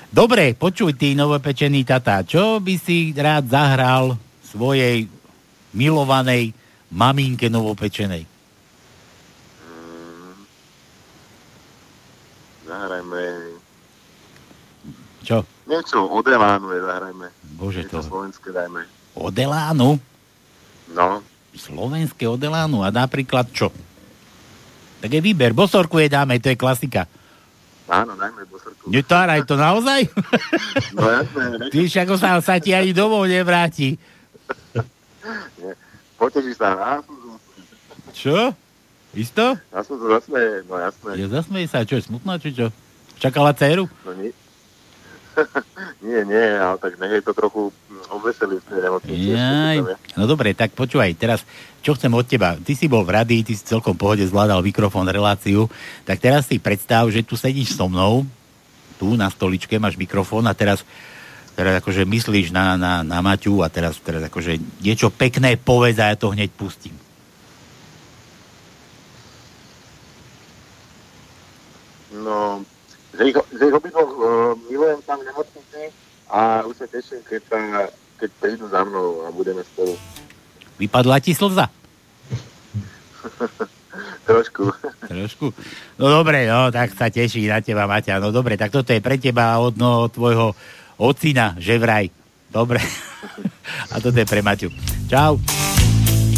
Dobre, počuj, ty novopečený tata, čo by si rád zahral svojej milovanej maminke novopečenej? Zahrajme Čo? niečo od Elánu, je zahrajme. Bože, niečo to- slovenské dajme. Od Elánu? No, Slovenské od Elánu. A napríklad čo? Tak je výber. Bosorku je dáme, to je klasika. áno, dajme bosorku. Netáraj to naozaj? No jasné? Ty však sa, sa ti ani domov nevráti. Poteší sa, to Čo? Isto? ja som to zasmeje, no jasné. Ja zasmej sa, čo je smutná, či čo? Čakala dceru? No nie. *laughs* nie, nie, ale tak nech to trochu hm, obveselý v tej nemocnici. No dobre, tak počúvaj, teraz, čo chcem od teba? Ty si bol v rady, ty si celkom pohode zvládal mikrofón, reláciu, tak teraz si predstav, že tu sedíš so mnou, tu na stoličke máš mikrofón a teraz, teraz akože myslíš na, na, na Maťu a teraz, teraz akože niečo pekné povedz a ja to hneď pustím. No, že ich, že ich obidvoch uh, milujem tam v nemocnici a už sa teším, keď, sa, keď prídu za mnou a budeme spolu. Vypadla ti slza? *laughs* Trošku. Trošku. No dobre, no, tak sa teší na teba, Maťa. No dobre, tak toto je pre teba od, no, od tvojho ocina, že vraj. Dobre. *laughs* A toto je pre Maťu. Čau.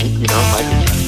Díky, no, majte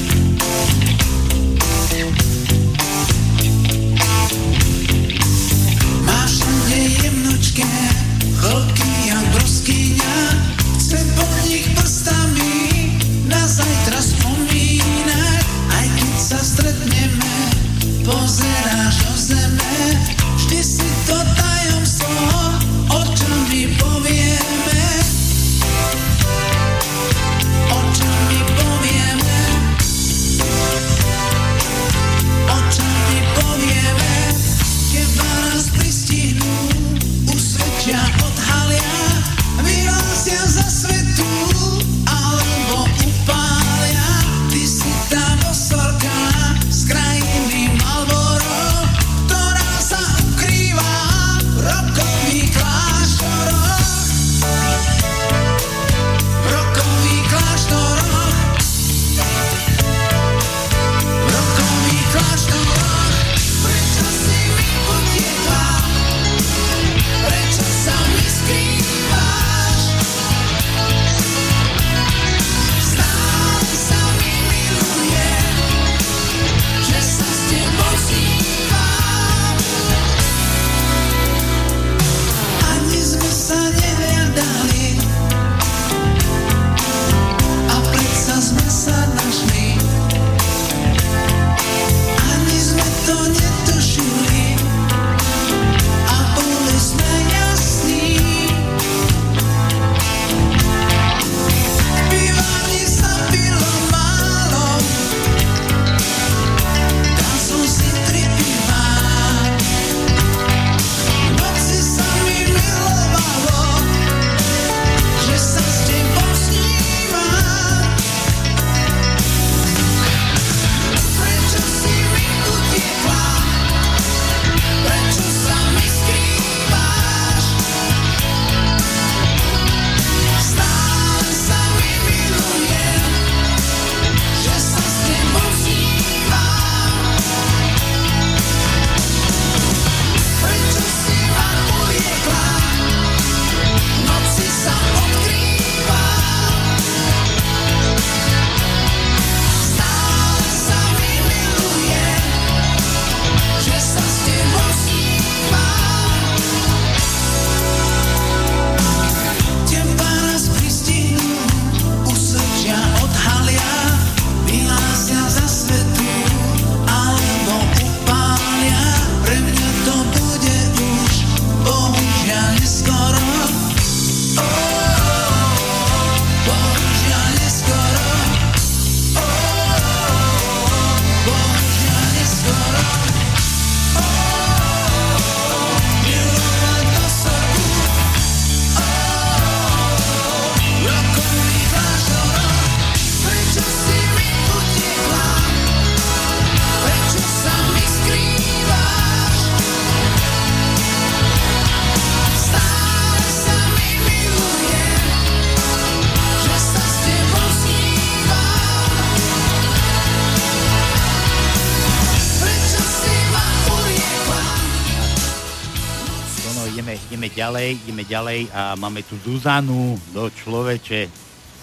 ideme ďalej a máme tu Zuzanu do človeče.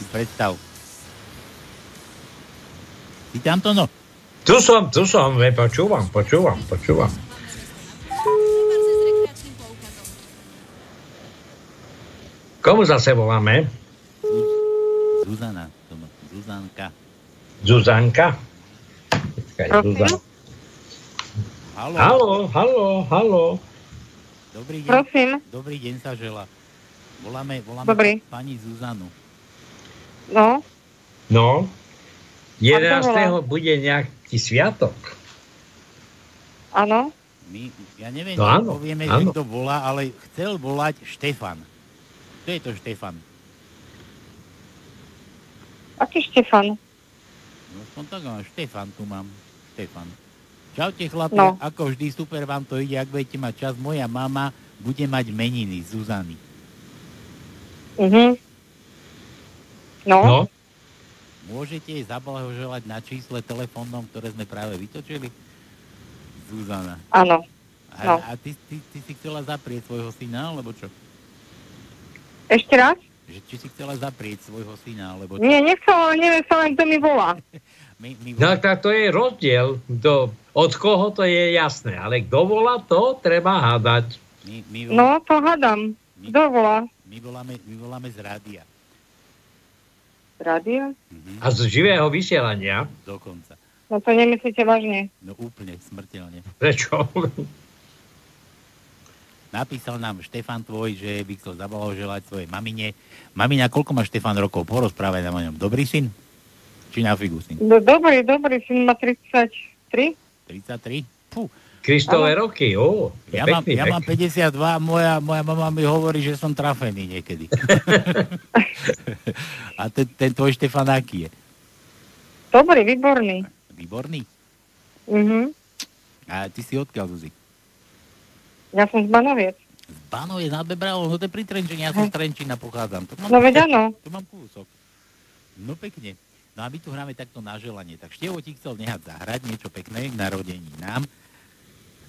Si predstav. Tam to no? Tu som, tu som, ne, počúvam, počúvam, počúvam. Komu zase voláme? Zuzana. Zuzanka. Zuzanka? Počkaj, Prosím? Zuzan. Haló. Halo, halo, halo. Dobrý deň. Prosím. Dobrý deň sa žela. Voláme, voláme Dobrý. pani Zuzanu. No, No, A 11. kto bude nejaký sviatok. áno. My, ja neviem, No áno, povieme, áno. že kto volá, ale chcel volať Štefan. Kto je to Štefan? Aký Štefan? No som tak, ale Štefan tu mám. Štefan. Čaute chlapi, No. ako vždy super vám to ide, ak budete mať čas. Moja mama bude mať meniny Zuzany. Mhm. No. No, Môžete jej zablahoželať na čísle telefónnom, ktoré sme práve vytočili? Zuzana. Áno. A, No. a ty, ty, ty si chcela zaprieť svojho syna, alebo čo? Ešte raz? Že, či si chcela zaprieť svojho syna, alebo čo? Nie, nechcem, ale neviem sa len, kto mi volá. *laughs* My, my no tak to je rozdiel. Do, od koho to je jasné, ale kto volá, to treba hádať. My, my, No, to hádam. Kto volá? my, voláme, my voláme z rádia. Rádia? A z živého vysielania. Dokonca. No to nemyslíte vážne. No úplne smrteľne. Prečo? Napísal nám Štefan tvoj, že by chcel zablahoželať svojej mamine. Mamina, koľko má Štefan rokov? Porozprávaj nám o ňom. Dobrý syn? Či na figu syn? No, dobrý, dobrý, syn má 33. 33? Fú. Kristové Áno. roky, ó. Ja, mám, ja mám 52 a moja, moja mama mi hovorí, že som trafený niekedy. *laughs* a ten, ten tvoj Štefan aký je? Dobrý, výborný. Výborný? Mhm. A ty si odkiaľ, Zuzi? Ja som z Banoviec. Bano je nad Bebravou, no to je pri Trenčine, ja som z Trenčina pochádzam. To mám, No veď áno. Tu mám kúsok. No pekne. No a my tu hráme takto na želanie. Tak Števo ti chcel nehať zahrať niečo pekné k narodení nám.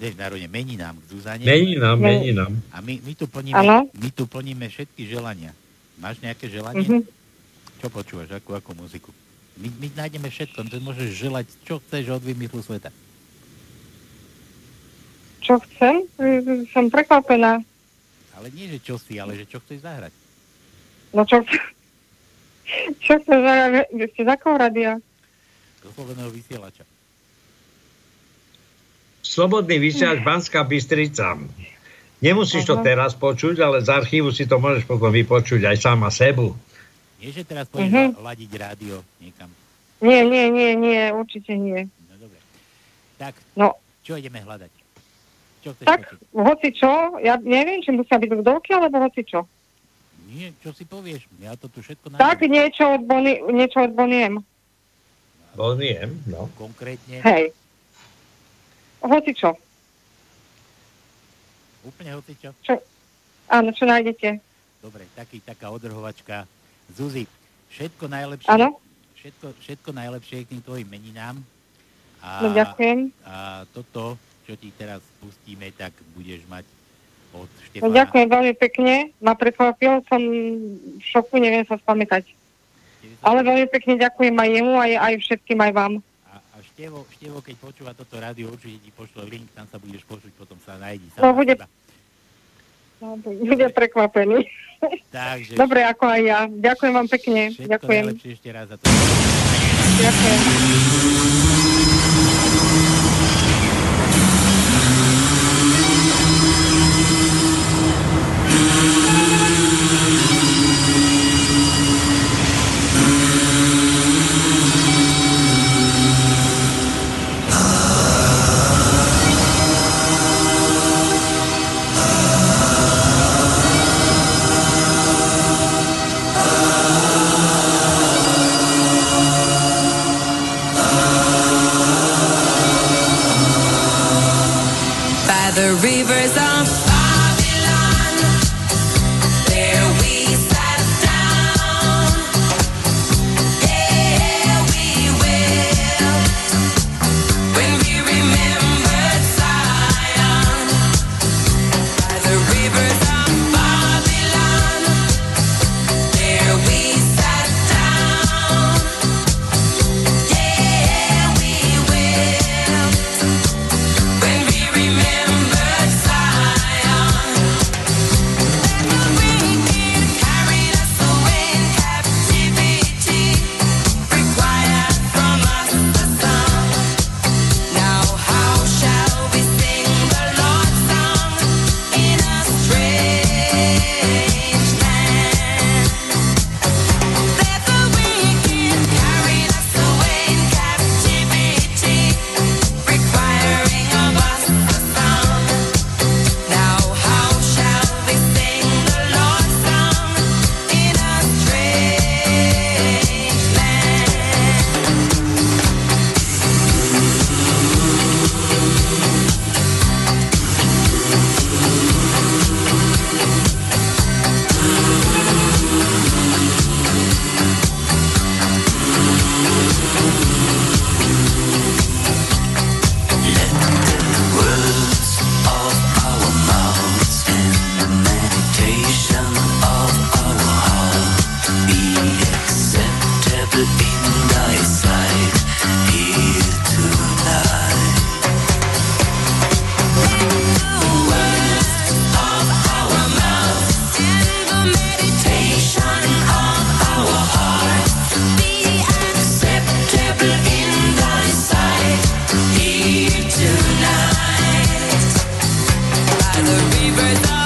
Vieš, narodenie mení nám k Zuzane. Mení nám, mení nám. A my, my, tu plníme, Áno. my tu plníme všetky želania. Máš nejaké želanie? Mhm. Čo počúvaš, akú, akú muziku? My, my nájdeme všetko, ty môžeš želať, čo chceš od vymyslu sveta. Čo chcem? Som prekvapená. Ale nie, že čo si, ale že čo chceš zahrať. No čo Čo chcem zahrať? Vy ste z akého rádia? Do sloveného vysielača. Slobodný vysielač Banská Bystrica. Nemusíš to teraz počuť, ale z archívu si to môžeš potom vypočuť aj sama sebu. Nie, že teraz pôjdeš Mhm. uh-huh. ladiť rádio niekam. Nie, nie, nie, nie, určite nie. No dobre. Tak, No, čo ideme hľadať? Čo chceš tak, počuť? hoci čo, ja neviem, či musia byť ľudovky, alebo hoci čo. Nie, čo si povieš? Ja to tu všetko Tak nájdem. niečo od, Boni, niečo od Boniem. Boniem, no. Konkrétne, Hej. Hoci čo. úplne hoci čo. Áno, čo nájdete. Dobre, taký, taká odrhovačka. Zuzi, všetko najlepšie. Áno. Všetko, všetko najlepšie k tým tvojim meninám. A, No, ďakujem. A toto, čo ti teraz pustíme, tak budeš mať od No, Štefana. ďakujem veľmi pekne. Ma prekvapil, som v šoku, neviem sa spamätať. Ale veľmi pekne ďakujem aj jemu, aj, aj všetkým, aj vám. A, a Števo, Števo, keď počúva toto rádio, určite ti pošle link, tam sa budeš počuť, potom sa nájdi. No, sám bude, no, bude prekvapený. Takže Dobre, ako aj ja. Ďakujem vám pekne. všetko Ďakujem. ešte raz za to. Ďakujem. tonight. By the river's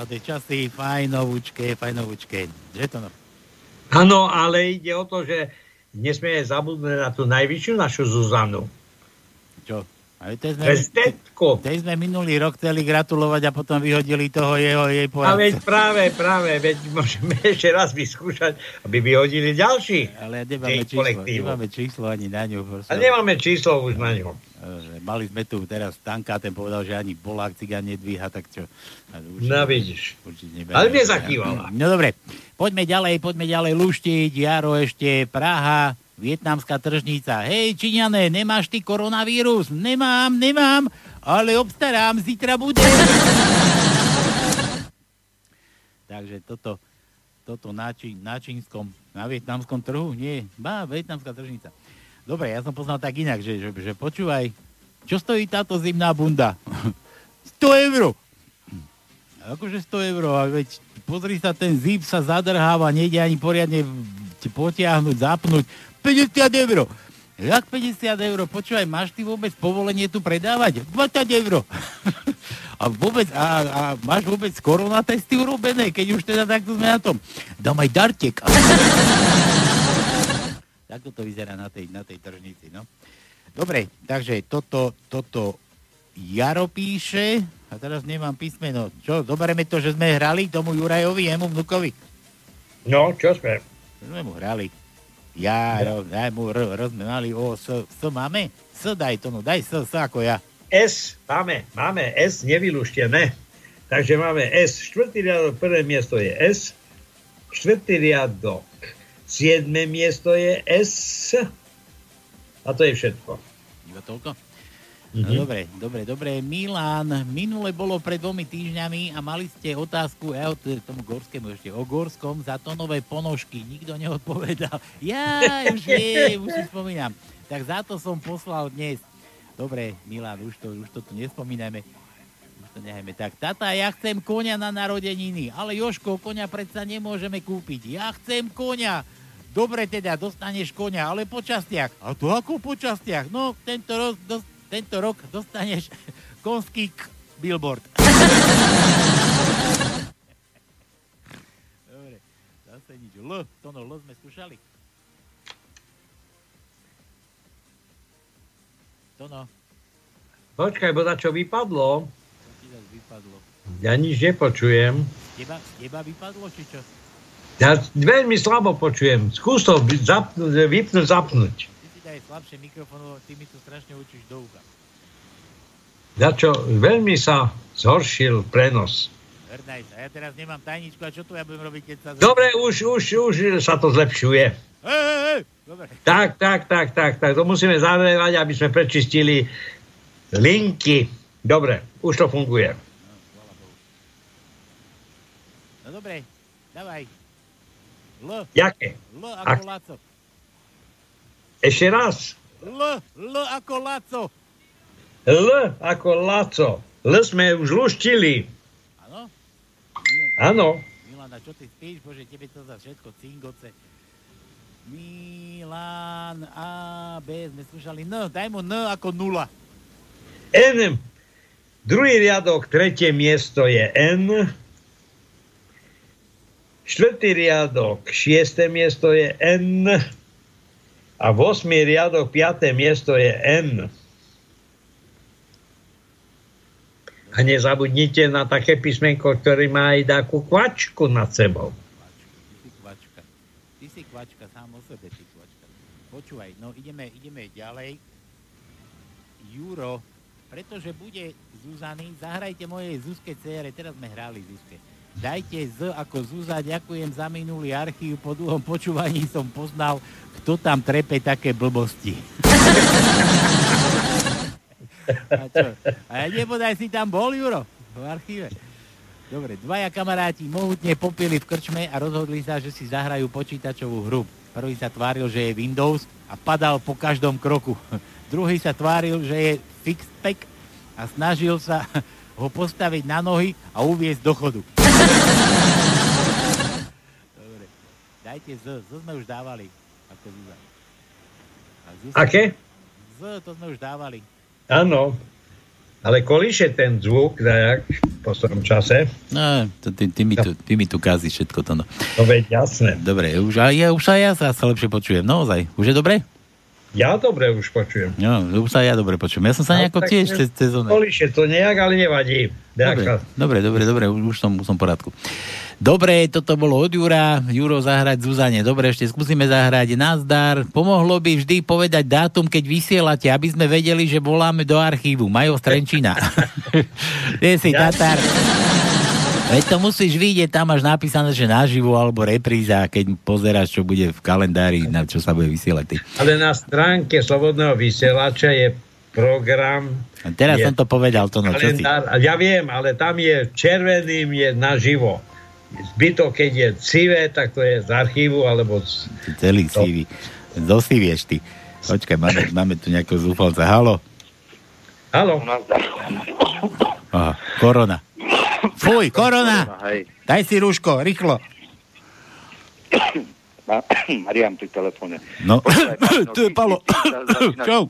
mladé časy, fajnovúčke, fajnovúčke. Že to no? Áno, ale ide o to, že nesmieme zabudnúť na tú najvyššiu našu Zuzanu. Čo? Ale tej sme, Prezidentku. tej sme minulý rok chceli gratulovať a potom vyhodili toho jeho jej A poradcu. veď práve, práve, veď môžeme *laughs* ešte raz vyskúšať, aby vyhodili ďalší. Ale nemáme číslo, kolektívu. nemáme číslo ani na ňu. proste. A nemáme číslo už na. Že Mali sme tu teraz Stanka, ten povedal, že ani Polák cigán nedvíha, tak čo? A určite- No vidíš. určite. Ale mne zakývala. No dobre, poďme ďalej, poďme ďalej luštiť. Jaro ešte, Praha, vietnamská tržnica. Hej, Číňané, nemáš ty koronavírus? Nemám, nemám, ale obstarám, zítra bude. *laughs* Takže toto, toto na, čí, na čínskom, na vietnamskom trhu? Nie, bá, vietnamská tržnica. Dobre, ja som poznal tak inak, že, že, že počúvaj, čo stojí táto zimná bunda? *laughs* 100 eur. Akože 100 eur, a veď pozri sa, ten zip sa zadrháva, nejde ani poriadne ti potiahnuť, zapnúť. 50 eur. Jak 50 eur? Počúvaj, máš ty vôbec povolenie tu predávať? 20 eur. *laughs* A vôbec, a, a máš vôbec korona testy urobené, keď už teda takto sme na tom. Dám aj dartek. *laughs* Takto to vyzerá na tej, na tej tržnici, no. Dobre, takže toto, toto Jaro píše, a teraz nemám písmeno. Čo, zoberieme to, že sme hrali tomu Jurajovi, jemu vnukovi. No, čo sme? Sme mu hrali? Jaro, daj mu R, R sme mali, O, S, S máme? S daj to, no daj S, S ako ja. S máme, máme S nevylúštené. Takže máme S, štvrtý riadok, prvé miesto je S, štvrtý riadok, siedme miesto je S a to je všetko. Iba toľko? No Mhm. dobre, dobre, dobre. Milan, minule bolo pred dvomi týždňami a mali ste otázku, ja od tomu Gorskému ešte, o Gorskom za tonové ponožky. Nikto neodpovedal. Ja už *laughs* viem, už si spomínam. Tak za to som poslal dnes. Dobre, Milan, už to, už to tu nespomínajme. Už to nehajme. Tak, tata, ja chcem konia na narodeniny, ale Joško, konia predsa nemôžeme kúpiť. Ja chcem konia. Dobre teda, dostaneš konia, ale po častiach. A to ako po častiach? No, tento rok, dos, tento rok dostaneš konský k- billboard. Dobre, zase nič. L, to no, L sme skúšali. To no, Počkaj, bo čo vypadlo? to ti zase vypadlo. Ja nič nepočujem. Teba, teba vypadlo, či čo? Ja veľmi slabo počujem. Skús to zapnúť, vypnúť, zapnúť. Daj slabšie mikrofón, lebo ty mi tu strašne učíš do ucha. Čo veľmi sa zhoršil prenos. Vernaj sa, ja teraz nemám tajničku a čo tu ja budem robiť, keď sa... Dobre, už, už, už sa to zlepšuje. Dobre. Tak, tak, tak, tak, tak. To musíme zavrevať, aby sme prečistili linky. Dobre, už to funguje. No dobre, dávaj. L, Jaké? L ako Ak- Laco. Ešte raz. L, L ako Laco. L ako Laco. L sme už luštili. Áno? Áno. Milana, čo ty spíš? Bože, tebe to za všetko cingoce. Milan, A, B, sme skúšali N, daj mu N ako nula. N. Druhý riadok, tretie miesto je N. Štvrtý riadok, šiesté miesto je N. A v osmý riadok, piaté miesto je N. A nezabudnite na také písmenko, ktoré má aj takú kvačku nad sebou. Ty si kvačka. Si sám o sebe ty kvačka. Počúvaj, no ideme, ideme ďalej. Juro, pretože bude Zuzany, zahrajte mojej Zuzke cére, teraz sme hrali Zuzke. Dajte Z ako Zuza, ďakujem za minulý archív, po dlhom počúvaní som poznal, kto tam trepe také blbosti. A čo? A nebodaj si tam bol, Juro, v archíve. Dobre, dvaja kamaráti mohutne popili v krčme a rozhodli sa, že si zahrajú počítačovú hru. Prvý sa tváril, že je Windows a padal po každom kroku. Druhý sa tváril, že je Fixpack a snažil sa ho postaviť na nohy a uviezť do chodu. Dobre, dajte Z, Z sme už dávali. Ako Zuza. A Zuzka- Aké? Z, to sme už dávali. Áno. ale kolíše ten zvuk, dajak, v poslednom čase. No, to, ty, ty, mi tu, ty mi tu kazíš všetko to, no. To veď jasné. Dobre, už aj ja, už sa ja sa lepšie počujem, naozaj. Už je dobre? Ja dobre už počujem. No, už sa ja dobre počujem. Ja som sa nejako tiež cez, cez. Kolíše to nejak, ale nevadí. Dobre, dobre, dobre, dobre, už, som, už som v porádku. Dobre, toto bolo od Jura. Juro zahrať Zuzane. Dobre, ešte skúsime zahrať. Nazdar. Pomohlo by vždy povedať dátum, keď vysielate, aby sme vedeli, že voláme do archívu. Majo Strenčina. Ty *laughs* si Tatar. Veď to musíš vidieť, tam máš napísané, že naživo alebo repríza, keď pozeráš, čo bude v kalendári, na čo sa bude vysielať. Ty. Ale na stránke Slobodného vysielača je program... A teraz je som to povedal, to no, čo si? ja viem, ale tam je červeným je naživo. Zbytok, keď je civé, tak to je z archívu, alebo... Z... Celý sivý. Dosivieš ty. Počkaj, máme, máme tu nejakého zúfalca. Halo? Halo? Aha, korona. Fuj, korona! Hej. Daj si rúško, rýchlo. *coughs* Ma- *coughs* Mariam pri telefóne. No, *coughs* tu je Palo. Čau.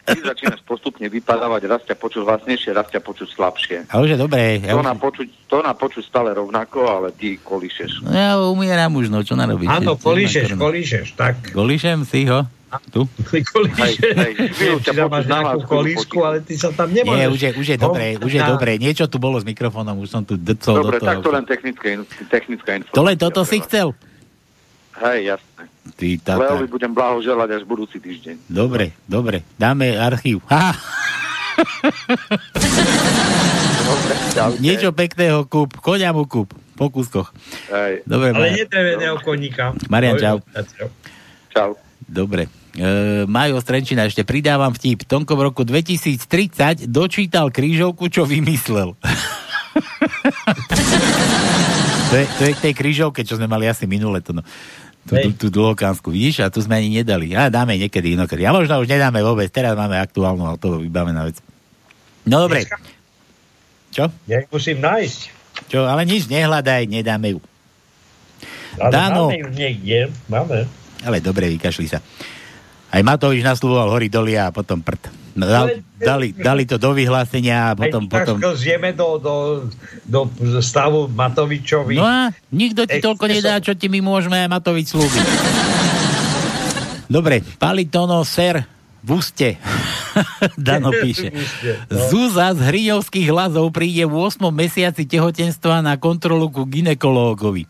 Ty začínaš postupne vypadávať, raz ťa počuť hlasnejšie, raz ťa počuť slabšie. A už je dobré. Ja, To už, nám počuť, to nám počuť stále rovnako, ale ty kolíšeš. no, ja umieram už, no, čo narobíš? Áno, kolíšeš, korona. kolíšeš, tak. Kolíšem si ho? Tu? Máš nejakú kolísku, ale ty sa tam nemôžeš. Nie, už je, už je dobré, už je dobré. Niečo tu bolo s mikrofónom, už som tu drcol Dobre, do toho. tak to len technická, in- technická informácia. To len toto si chcel? Hej, jasné. Ty, tata. Leovi budem blahoželať až budúci týždeň. Dobre, dobre. Dáme archív. Ha! Niečo pekného kúp. Koňa mu kúp. Po kúskoch. Hej. Dobre, Ale Marian. nedreveného koníka. Marian, čau. Čau. Dobre. E, Majo Strenčina, ešte pridávam vtip. Tonko v roku 2030 dočítal krížovku, čo vymyslel. *laughs* to, je, to je k tej krížovke, čo sme mali asi minule. To no. Tú, tú, tú dlhokánsku, vidíš? A tu sme ani nedali. A dáme niekedy inokedy. A možno už nedáme vôbec. Teraz máme aktuálnu, ale to vybavená vec. No dobre. Čo? Ja ich musím nájsť. Čo? Ale nič nehľadaj, nedáme ju. Ale Dano. máme ju niekde. Máme. Ale dobre, vykašli sa. Aj Matovič nasluhoval hory doly a potom prd. No, dal, dali, dali to do vyhlásenia a potom... Aj potom... zjeme do, do, do stavu Matovičovi. No a nikto ti toľko nedá, čo ti my môžeme Matovič slúbiť. Dobre, Palitono, ser, v úste. *laughs* Dano *laughs* píše. Zúza z hriňovských hlasov príde v 8. mesiaci tehotenstva na kontrolu ku ginekológovi.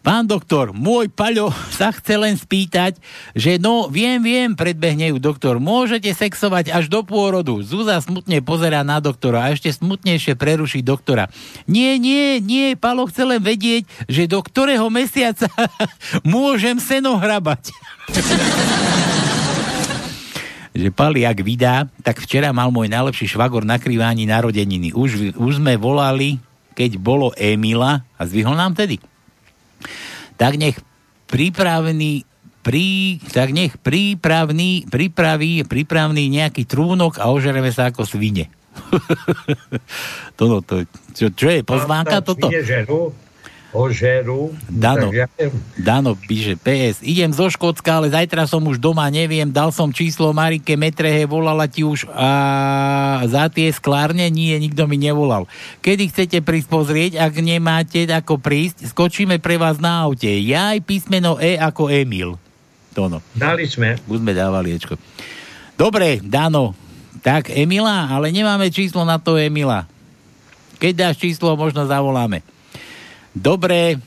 Pán doktor, môj Paľo *laughs* sa chce len spýtať, že no, viem, viem, predbehne ju doktor, môžete sexovať až do pôrodu. Zúza smutne pozerá na doktora a ešte smutnejšie preruší doktora. Nie, nie, nie, Palo chce len vedieť, že do ktorého mesiaca *laughs* môžem seno hrabať. *laughs* že Pali, ak vydá, tak včera mal môj najlepší švagor na krývaní narodeniny. Už, už sme volali, keď bolo Emila a zvyhol nám tedy tak nech prípravný prí, tak nech prípravný, pripraví, prípravný nejaký trúnok a ožereme sa ako svine. *laughs* to, no, to, čo, čo je, pozvánka toto? Svine ožerú. Dano, ja. Dano píše PS, idem zo Škótska, ale zajtra som už doma, neviem, dal som číslo Marike Metrehe, volala ti už a za tie sklárne? Nie, nikto mi nevolal. Kedy chcete prísť pozrieť, ak nemáte ako prísť, skočíme pre vás na aute. Ja aj písmeno E ako Emil. Tono. Dali sme. Už sme dávali Ečko. Dobre, Dano, tak Emila, ale nemáme číslo na to Emila. Keď dáš číslo, možno zavoláme. Dobre,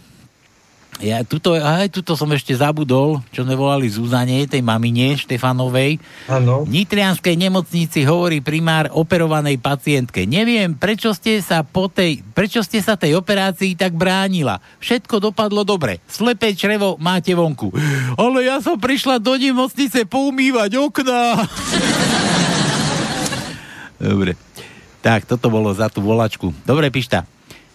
ja tuto, aj tuto som ešte zabudol, čo sme volali Zuzane, tej mamine Štefanovej. Áno. Nitrianskej nemocnici hovorí primár operovanej pacientke. Neviem, prečo ste sa po tej, prečo ste sa tej operácii tak bránila. Všetko dopadlo dobre. Slepé črevo máte vonku. Ale ja som prišla do nemocnice poumývať okná. *laughs* Dobre. Tak, toto bolo za tú volačku. Dobre, Pišta.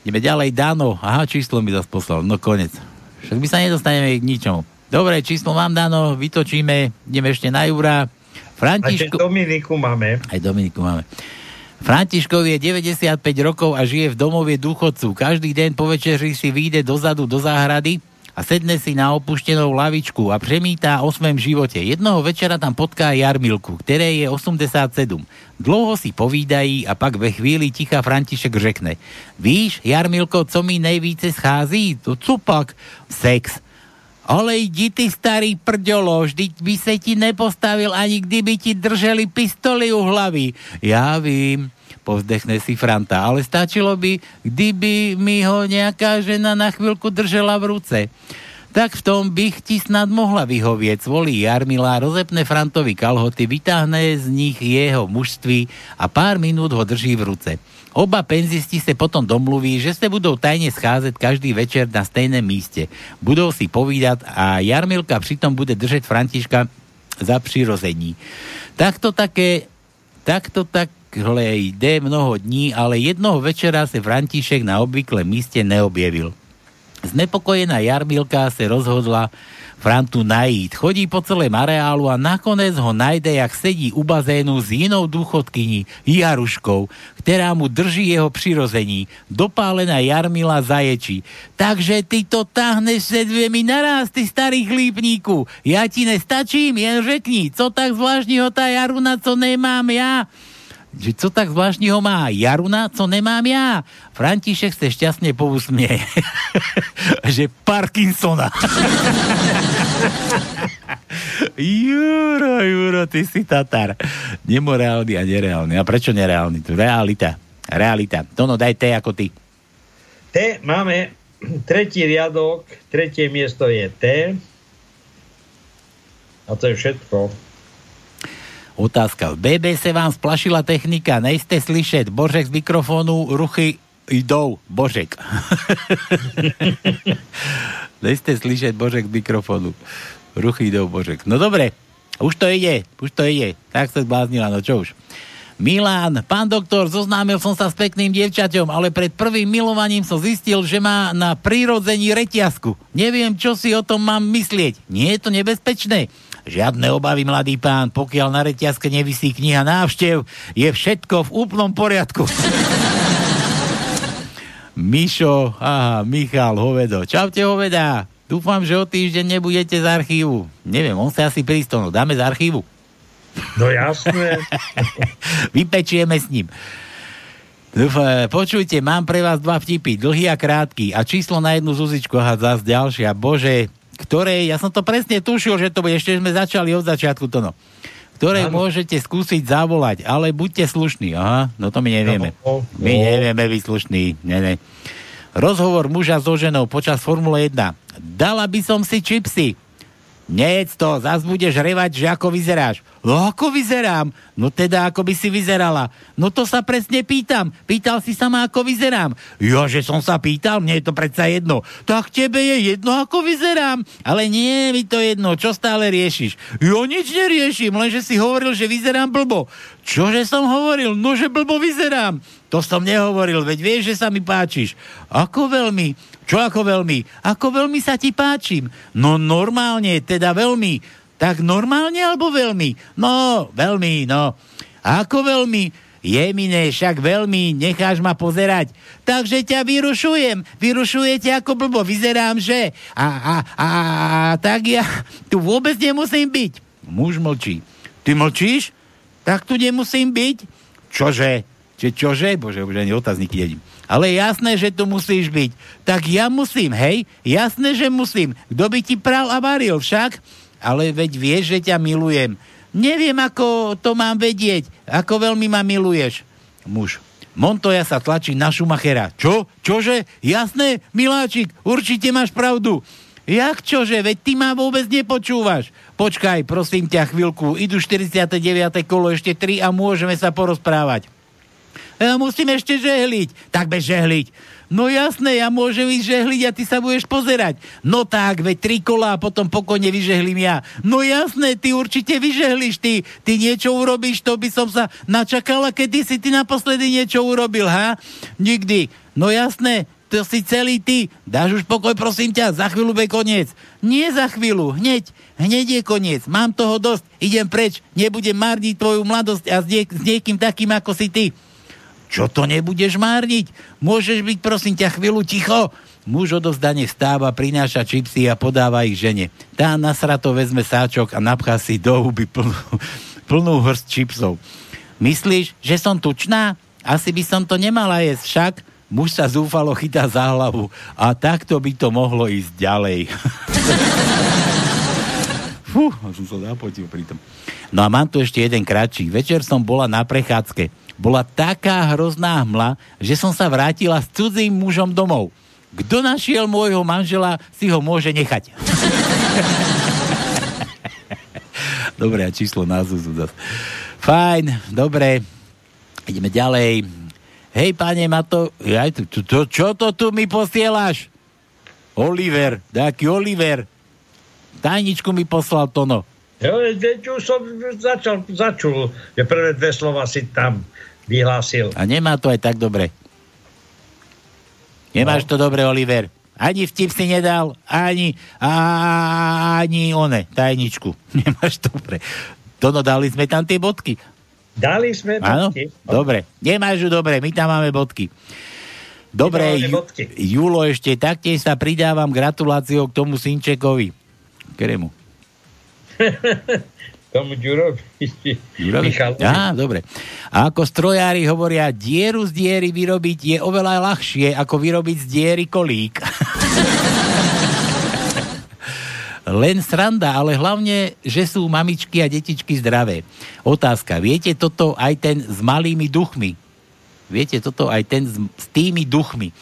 Ideme ďalej. Dano. Aha, číslo mi zase poslal. No konec. Však my sa nedostaneme k ničomu. Dobre, číslo mám, Dano. Vytočíme. Ideme ešte na Jura. Františko... Dominiku máme. Aj Dominiku máme. Františkov je 95 rokov a žije v domove dôchodcu. Každý deň po večeri si vyjde dozadu do záhrady a sedne si na opuštenou lavičku a přemítá o svém živote. Jednoho večera tam potká Jarmilku, ktoré je 87. Dlouho si povídají a pak ve chvíli ticha František řekne Víš, Jarmilko, co mi nejvíce schází? To co pak? Sex. Ale jdi ty starý prďolo, vždyť by se ti nepostavil ani kdyby ti drželi pistoli u hlavy. Já vím, povzdechne si Franta, ale stačilo by, kdyby mi ho nejaká žena na chvíľku držela v ruce. Tak v tom bych ti snad mohla vyhovieť. Zvolí Jarmila, rozepne Frantovi kalhoty, vytáhne z nich jeho mužství a pár minút ho drží v ruce. Oba penzisti se potom domluví, že se budou tajne scházet každý večer na stejném míste. Budou si povídat a Jarmilka přitom bude držet Františka za přirození. Takto také, takto takhle jde mnoho dní, ale jednoho večera se František na obvyklém míste neobjevil. Znepokojená Jarmilka se rozhodla Frantu najít. Chodí po celém areálu a nakonec ho najde, jak sedí u bazénu s inou dôchodkyní, Jaruškou, ktorá mu drží jeho přirození. Dopálená Jarmila zaječí. Takže ty to táhneš se dvěmi naraz, ty starý chlípníku. Ja ti nestačím, jen řekni, co tak zvláštního ta Jaruna, co nemám ja že co tak zvláštního má Jaruna, co nemám ja. František se šťastne pousmie. *laughs* že Parkinsona. *laughs* Juro, Juro, ty si Tatar. Nemorálny a nereálny. A prečo nereálny? To realita. Realita. Tono, daj T ako ty. T máme tretí riadok, tretie miesto je T. A to je všetko. Otázka. V BBC vám splašila technika, nejste slyšet. Božek z mikrofonu, ruchy jdou. Božek. *laughs* nejste slyšet Božek z mikrofonu. Ruchy jdou, Božek. No dobre, už to ide, už to ide. Tak sa zbláznila, no čo už. Milán, pán doktor, zoznámil som sa s pekným dievčaťom, ale pred prvým milovaním som zistil, že má na prírodzení reťazku. Neviem, čo si o tom mám myslieť. Nie je to nebezpečné? Žiadne obavy, mladý pán, pokiaľ na reťazke nevisí kniha návštev, je všetko v úplnom poriadku. *laughs* Mišo, aha, Michal, Hovedo. Čaute, Hoveda. Dúfam, že o týždeň nebudete z archívu. Neviem, on sa asi prístonul. Dáme z archívu. No jasné. *laughs* Vypečieme s ním. Dúfam, počujte, mám pre vás dva vtipy, dlhý a krátky a číslo na jednu Zuzičku a zás ďalšia. Bože, ktoré, ja som to presne tušil, že to bude, ešte sme začali od začiatku to no. Ktoré ano. môžete skúsiť zavolať, ale buďte slušní. Aha, no to my nevieme. No, My nevieme byť slušní. Ne, ne. Rozhovor muža so ženou počas Formule 1. Dala by som si čipsy. Nejedz to, zas budeš revať, že ako vyzeráš. No ako vyzerám? No teda ako by si vyzerala. No to sa presne pýtam. Pýtal si sa ma, ako vyzerám. Jo, že som sa pýtal, mne je to predsa jedno. Tak tebe je jedno, ako vyzerám. Ale nie mi to jedno, čo stále riešiš. Jo, nič neriešim, lenže si hovoril, že vyzerám blbo. Čože som hovoril? No, že blbo vyzerám. To som nehovoril, veď vieš, že sa mi páčiš. Ako veľmi? Čo ako veľmi? Ako veľmi sa ti páčim? No normálne, teda veľmi. Tak normálne alebo veľmi? No, veľmi, no. Ako veľmi? Jemine, však veľmi, necháš ma pozerať. Takže ťa vyrušujem. Vyrušujete ako blbo, vyzerám, že? A, a, a, a tak ja tu vôbec nemusím byť. Muž mlčí. Ty mlčíš? Tak tu nemusím byť? Čože? Čiže čože? Bože, už ani otázniky jedím. Ale jasné, že tu musíš byť. Tak ja musím, hej? Jasné, že musím. Kto by ti pral a varil však? Ale veď vieš, že ťa milujem. Neviem, ako to mám vedieť. Ako veľmi ma miluješ. Muž. Montoya sa tlačí na Schumachera. Čo? Čože? Jasné, miláčik, určite máš pravdu. Jak čože? Veď ty ma vôbec nepočúvaš. Počkaj, prosím ťa chvíľku. Idú 49. kolo, ešte 3 a môžeme sa porozprávať. Ja musím ešte žehliť. Tak bez žehliť. No jasné, ja môžem ísť žehliť a ty sa budeš pozerať. No tak, veď tri kola a potom pokojne vyžehlím ja. No jasné, ty určite vyžehliš, ty, ty niečo urobíš, to by som sa načakala, kedy si ty naposledy niečo urobil, ha? Nikdy. No jasné, to si celý ty. Dáš už pokoj, prosím ťa, za chvíľu bude koniec. Nie za chvíľu, hneď, hneď je koniec. Mám toho dosť, idem preč, nebudem marniť tvoju mladosť a s, niek- s niekým takým, ako si ty. Čo to nebudeš márniť? Môžeš byť prosím ťa chvíľu ticho? Muž odovzdane vstáva, prináša čipsy a podáva ich žene. Tá nasrato vezme sáčok a napchá si do huby plnú, *laughs* plnú hrst čipsov. Myslíš, že som tučná? Asi by som to nemala jesť však. Muž sa zúfalo chytá za hlavu a takto by to mohlo ísť ďalej. *laughs* Fú, som sa zapotil pri tom. No a mám tu ešte jeden kratší. Večer som bola na prechádzke. Bola taká hrozná hmla, že som sa vrátila s cudzým mužom domov. Kto našiel môjho manžela, si ho môže nechať. *laughs* dobre, a číslo na Zuzu zas. Fajn, dobre. Ideme ďalej. Hej, pane Mato, jaj, to, to, to, čo to tu mi posielaš? Oliver, taký Oliver. Tajničku mi poslal Tono. Jo, už som začal, začul, že prvé dve slova si tam vyhlásil. A nemá to aj tak dobre. Nemáš no. to dobre, Oliver. Ani vtip si nedal, ani, ani one, tajničku. *laughs* Nemáš to dobre. Tono, dali sme tam tie bodky. Dali sme Áno? bodky. Dobre. Nemáš ju dobre, my tam máme bodky. Dobre, bodky. Julo, ešte taktiež sa pridávam gratuláciou k tomu Sinčekovi. Keremu. *laughs* Tomu Ďurovi. Á, dobre. A ako strojári hovoria, dieru z diery vyrobiť je oveľa ľahšie, ako vyrobiť z diery kolík. *laughs* Len sranda, ale hlavne, že sú mamičky a detičky zdravé. Otázka, viete toto aj ten s malými duchmi? Viete toto aj ten s, s tými duchmi?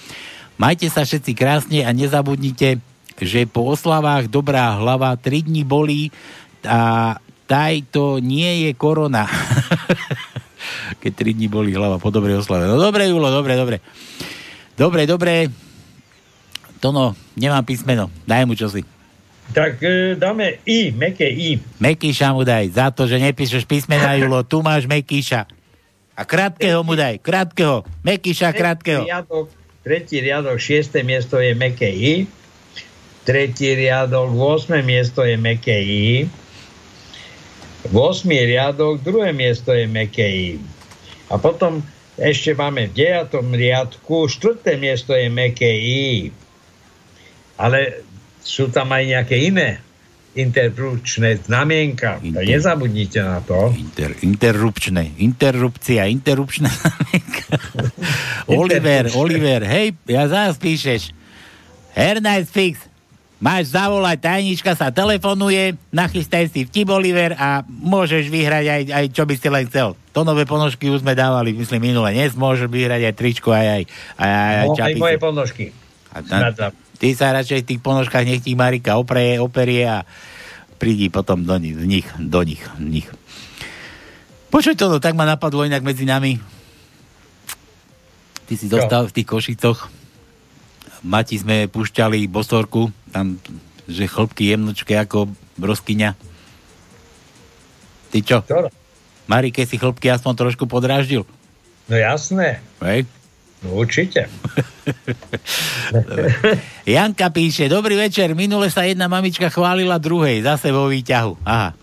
Majte sa všetci krásne a nezabudnite, že po oslavách dobrá hlava 3 dní bolí a taj to nie je korona. *laughs* Keď 3 dní bolí hlava po dobrej oslave. No dobre, Julo, dobre, dobre. Dobre, dobre. Tono, nemám písmeno. Daj mu čosi. Tak e, dáme I, meké I. Mekíša mu daj, za to, že nepíšeš písmena, *laughs* Julo. Tu máš Mekíša. A krátkeho mu daj, krátkeho. Mekíša krátkeho. Riadok, tretí riadok, šiesté miesto je meké I. Tretí riadok, 8. miesto je meké I. 8. riadok, druhé miesto je meké I. A potom ešte máme v 9. riadku, štvrté miesto je meké I. Ale sú tam aj nejaké iné interrupčné znamienka. Inter... Nezabudnite na to. Inter, interrupčné. Interrupcia, interrupčná znamienka. *laughs* Oliver, Oliver, hej, ja zás píšeš. Hernight fix. Máš zavolať, tajnička sa telefonuje, nachystaj si vtip, Oliver, a môžeš vyhrať aj, aj čo by si len chcel. To nové ponožky už sme dávali, myslím, minule. Dnes môžeš vyhrať aj tričko, aj, aj, aj, aj, aj No, aj moje ponožky. A na, ty sa radšej v tých ponožkách nech ti Marika operie, operie a prídi potom do nich, v nich, do nich, v nich. Počuj to, no, tak ma napadlo inak medzi nami. Ty si zostal v tých Košicoch. Mati sme pušťali bosorku, tam, že chlpky jemnočké ako broskyňa. Ty čo? Čo? Marike si chlpky aspoň trošku podráždil. No jasné. Hej? No určite. Janka píše, dobrý večer, minule sa jedna mamička chválila druhej, zase vo výťahu. Aha.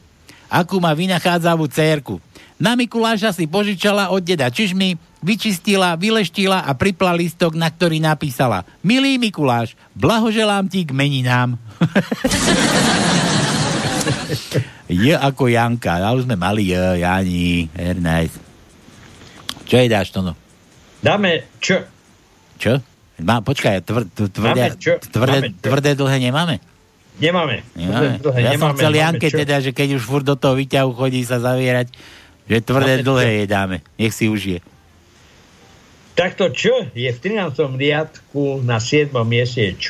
Akú má vynachádzavú cérku. Na Mikuláša si požičala od deda čižmy, vyčistila, vyleštila a pripla listok, na ktorý napísala Milý Mikuláš, blahoželám ti k meninám. *laughs* je ako Janka, a už sme mali J, Jani, nice. Čo jej dáš, Tono? Dáme Č. Čo? Má, počkaj, tvr, tv, tvrdé, tvrdé, dlhé nemáme? Nemáme. Nemáme. Dlhé Ja som nemáme, chcel máme Janke teda, že keď už furt do toho výťahu chodí sa zavierať, že tvrdé Máme dlhé čo? jej dáme. Nech si užije. Takto Č je v 13. riadku na 7. mieste je Č.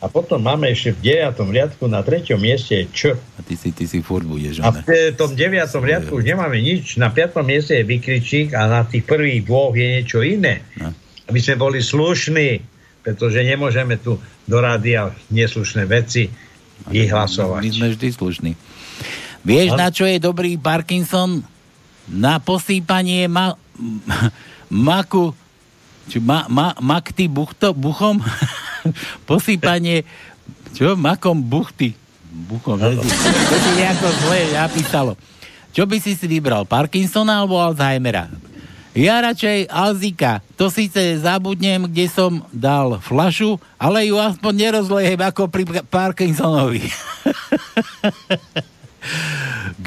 A potom máme ešte v 9. riadku na 3. mieste Č. A ty si, ty si furt budeš. A v tom 9. riadku už nemáme nič. Na 5. mieste je vykričík a na tých prvých dvoch je niečo iné. No. Aby sme boli slušní, pretože nemôžeme tu do rádia neslušné veci vyhlasovať. My sme vždy slušní. Vieš, na čo je dobrý Parkinson? Na posýpanie ma, *laughs* maku či ma, ma, makty buchto, buchom? *laughs* *laughs* Posýpanie čo? Makom buchty. Buchom. To ti nejako zle napísalo. Čo by si si vybral? Parkinsona alebo Alzheimera? Ja radšej Alzika. To síce zabudnem, kde som dal flašu, ale ju aspoň nerozlejem ako pri Parkinsonovi. *laughs*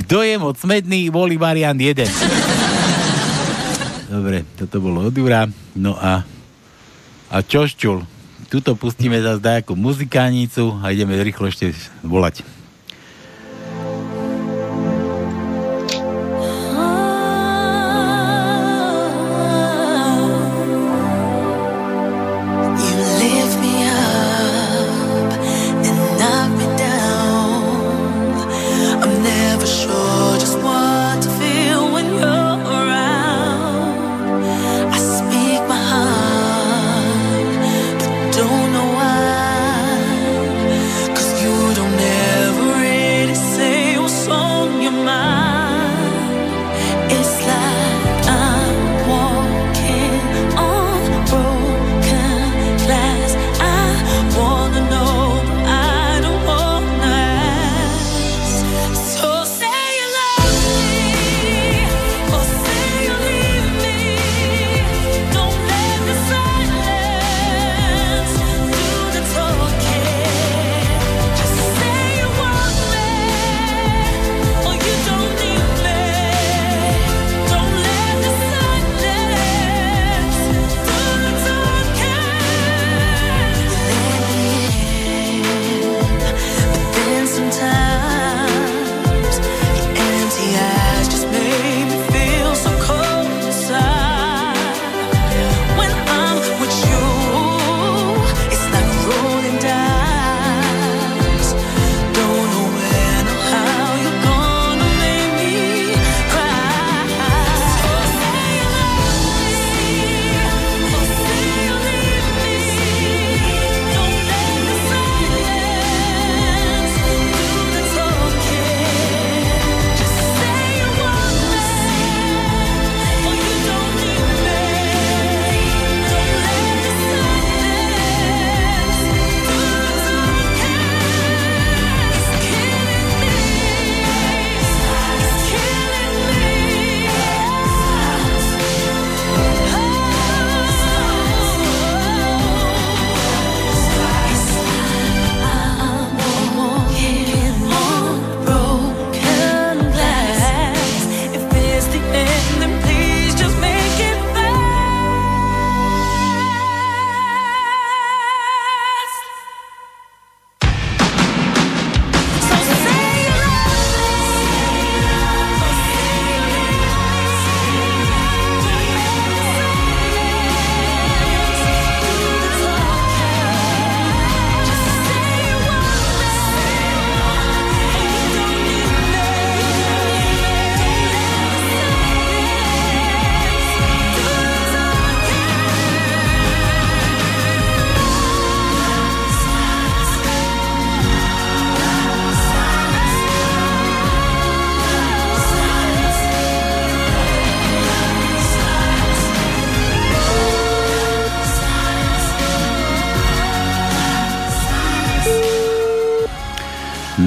Kto je moc smedný, volí variant 1. Dobre, toto bolo od Jura. No a, a čošťul. Tuto pustíme zase nejakú muzikánicu a ideme rýchlo ešte volať.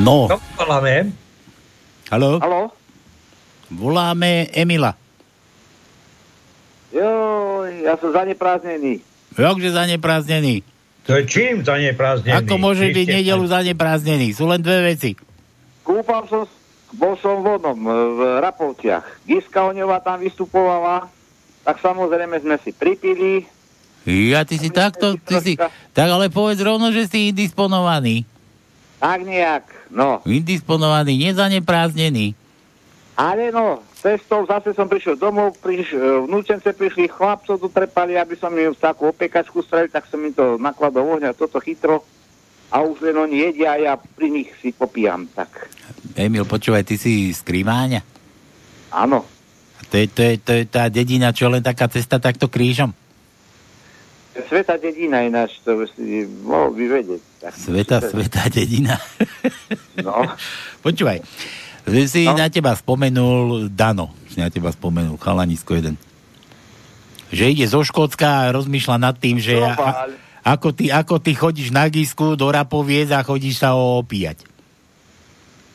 No. No, voláme. Haló? Haló? Voláme Emila. Joj, ja som zaneprázdnený. Jakže zaneprázdnený? To je čím zaneprázdnený? Ako môže byť nedelu zaneprázdnený? Sú len dve veci. Kúpal som, bol som vodom v Rapovciach. Giska Oňová tam vystupovala, tak samozrejme sme si pripili. Ja, ty si takto, ty si, tak ale povedz rovno, že si indisponovaný. Tak nejak, no. Indisponovaný, nezaneprázdnený. Ale no, cestou zase som prišiel domov, priš, e, vnúčence prišli, chlapcov tu trepali, aby som im takú opekačku strelil, tak som im to nakladol ohňa, toto chytro. A už len oni jedia a ja pri nich si popíjam, tak. Emil, počúvaj, ty si z Kriváňa? Áno. To je, to, je, to je tá dedina, čo len taká cesta takto krížom? Sveta dedina ináč, to by si mohol by vedieť. Tak, Sveta, sveta dedina. No. *laughs* Počúvaj, že si no. na teba spomenul Dano, si na teba spomenul, chalanisko jeden. Že ide zo Škótska a rozmýšľa nad tým, že a, ako, ty, ako ty chodíš na Gisku do Rapoviec a chodíš sa opíjať.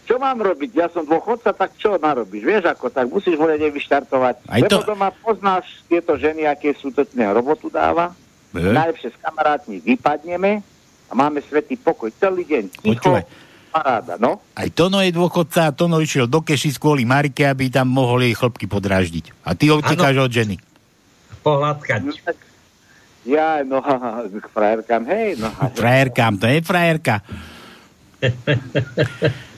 čo mám robiť? Ja som dôchodca, tak čo narobíš? Vieš ako, tak musíš mu niekde vyštartovať. Aj Lebo to- doma poznáš tieto ženy, aké sú to robotu dáva. E? Najlepšie s kamarátmi vypadneme a máme svetý pokoj celý deň. Ticho, Počúvaj. paráda, no. Aj Tono je dôchodca a Tono išiel do keši kvôli Marike, aby tam mohol jej chlopky podráždiť. A ty utekáš od ženy. Pohľadkať. Ja, no, k frajerkám, hej, no. Frajerkám, to je frajerka.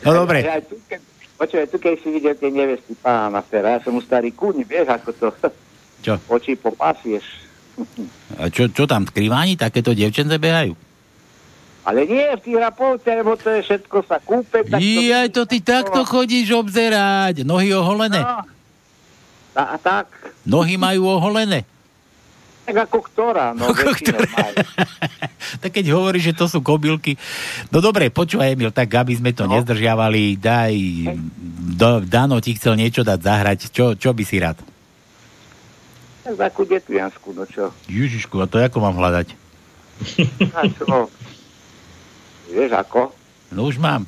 No dobre. Aj tu, keď, počúvaj, tu keď si videl tie nevesty pána Fera, ja som mu starý kúň, vieš, ako to Čo? oči popasieš. A čo, čo tam, skriváni takéto devčence behajú? Ale nie v tých rapovce, lebo to je všetko sa kúpe. Tak to... Jaj, to ty takto chodíš obzerať. Nohy oholené. No. A, a tak, Nohy majú oholené. tak ako ktorá, no Ako majú. *laughs* Tak keď hovoríš, že to sú kobylky. No dobre, počúvaj Emil, tak aby sme to no. nezdržiavali, daj, do, Dano ti chcel niečo dať zahrať. Čo, čo by si rád? Tak takú detviansku, no čo. Ježišku, a to ako mám hľadať? A čo? Vieš ako? No už mám.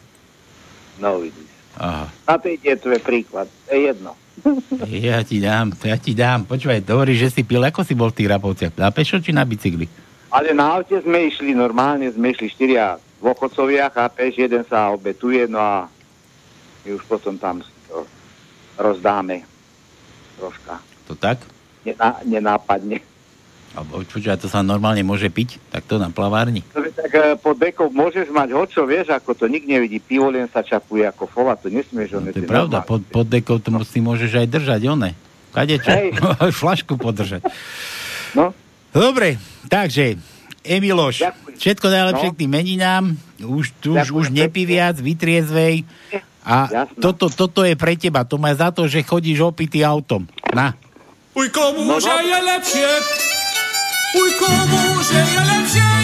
No vidíš. Aha. A to ide tvoj príklad, je jedno. Ja ti dám, ja ti dám. Počúvaj, hovoríš, že si pil, ako si bol v tých rapovciach? Na pešo či na bicykli? Ale na aute sme išli, normálne sme išli štyria dôchodcovia, chápeš, jeden sa obetuje, no a my už potom tam to rozdáme troška. To tak? Nená, nenápadne. Alebo počúvaj, to sa normálne môže piť? Tak to na plavárni. Je Tak e, pod dekou môžeš mať hočo, vieš, ako to nik nevidí. Pivo len sa čapuje ako fova, to nesmieš. No, To je pravda, pod, pod dekou to si môžeš aj držať, one. Kadečo? *laughs* Flašku podržať. No. Dobre, takže, Emiloš, všetko najlepšie No. k tým meninám. Už, už, Ďakujem už nepí viac, vytriezvej. A toto, toto je pre teba. To má za to, že chodíš opitý autom. Na. Uj, komu že je lepšie? Uj, komu že je lepšie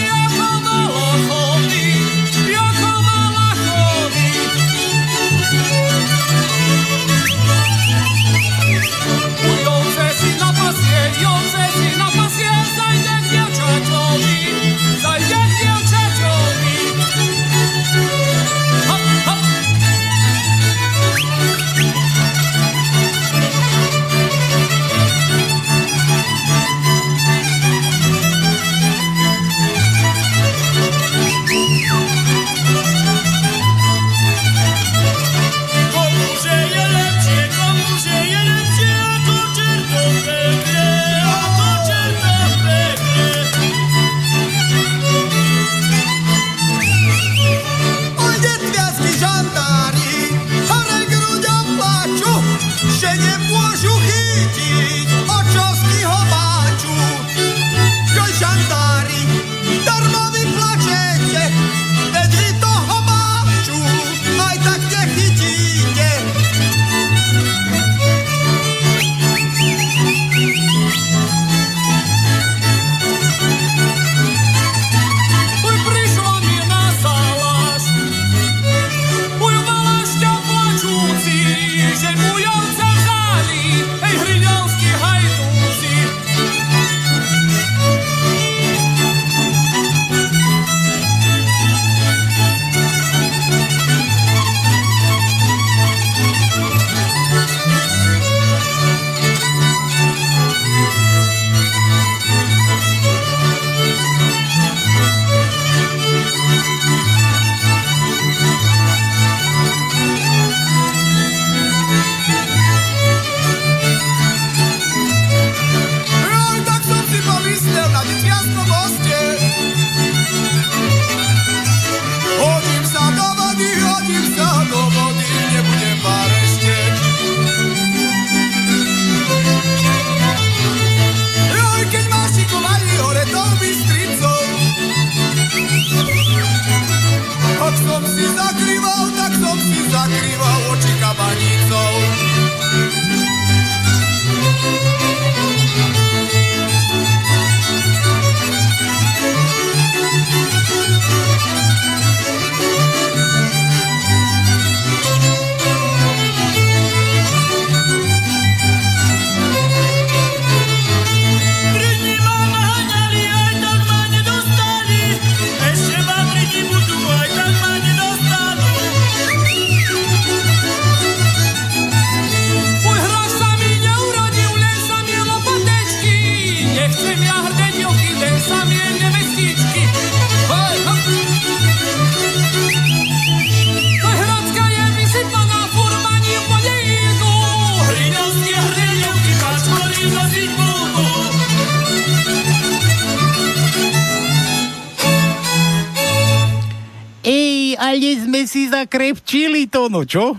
si zakrepčili to, no čo?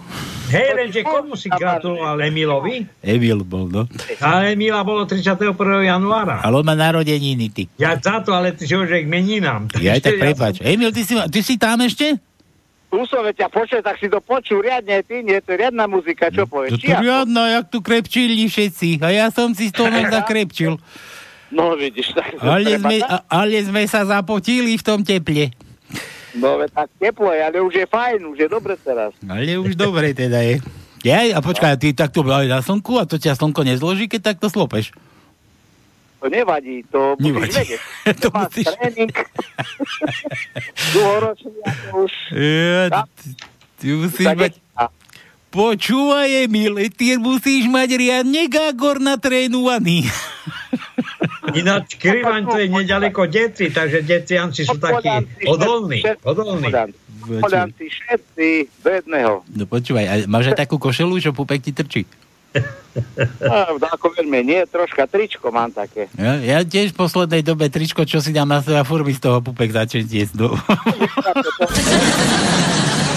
Hej, lenže komu si gratuloval Emilovi? Emil bol, no. A Emila bolo 31. januára. Ale on má narodeniny, ty. Ja za to, ale ty si už k meninám. *laughs* Ja aj tak prepač. Emil, ty si, ty si tam ešte? Tu som, veď ťa počuť, tak si to počul riadne, ty nie, to je riadna muzika, čo To povieš? tu riadno, jak tu krepčili všetci. A ja som si s *laughs* tónom zakrepčil. No vidíš, tak Ale sme, ale sme sa zapotili v tom teple. No tak teplo je, ale už je fajn, už je dobre teraz. Ale už dobre teda je. Ja, a počkaj, ty takto aj na slnku a to ťa slnko nezloží, keď takto slopeš. To nevadí, to musíš Nevadí. vedieť. *laughs* to máš tréning. *laughs* Dlhoročný, už. Ja, ty, ty musíš mať... Počúvaj, Emil, ty musíš mať riadne Gagor natrénovaný. *laughs* Ináč Krivaň to je nedaleko deci, takže decianci sú takí odolní. odolní. Polianci všetci do jedného. No počúvaj, a máš aj takú košelu, čo pupek ti trčí? *laughs* No, ako veľmi nie, troška tričko mám také. Ja, ja tiež v poslednej dobe tričko, čo si dám na seba, furt z toho pupek začne tiesť. *laughs*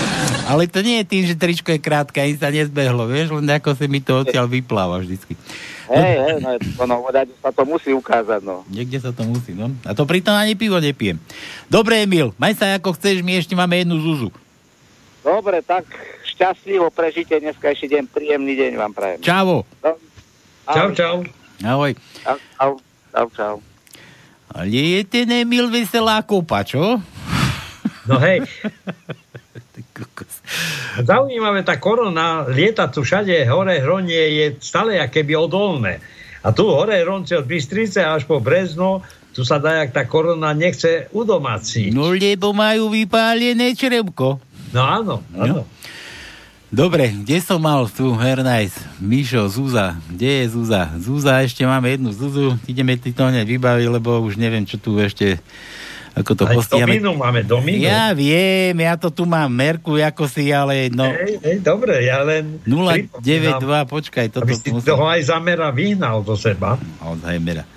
No. Ale to nie je tým, že tričko je krátke, ani sa nezbehlo, vieš, len ako si mi to odtiaľ vypláva vždycky. Hej, hej, no, to, no, sa to musí ukázať, no. Niekde sa to musí, no. A to pritom ani pivo nepijem. Dobre, Emil, maj sa ako chceš, my ešte máme jednu Zuzu. Dobre, tak šťastlivo prežite dneska ešte deň, príjemný deň vám prajem. Čavo. Čau, čau. Ahoj. Čau, čau, čau, čau. Ale je ten Emil veselá kopa, čo? No hej. *laughs* Zaujímavé, tá korona lieta tu všade, hore hronie je stále keby odolné. A tu hore hronce od Bystrice až po Brezno, tu sa dá, jak tá korona nechce udomáciť. No lebo majú vypálené črevko. No áno, áno. Dobre, kde som mal tu, Hernajs? Mišo, Zúza, kde je Zúza? Zúza, ešte máme jednu Zúzu, ideme ti to hneď vybaviť, lebo už neviem, čo tu ešte, ako to postihame. dominu máme, dominu. Ja viem, ja to tu mám merku, ako si, ale no... Hej, hej, dobre, ja len... 092, počkaj, toto Aby si musím... toho aj zamera vyhnal do seba. Alzheimera.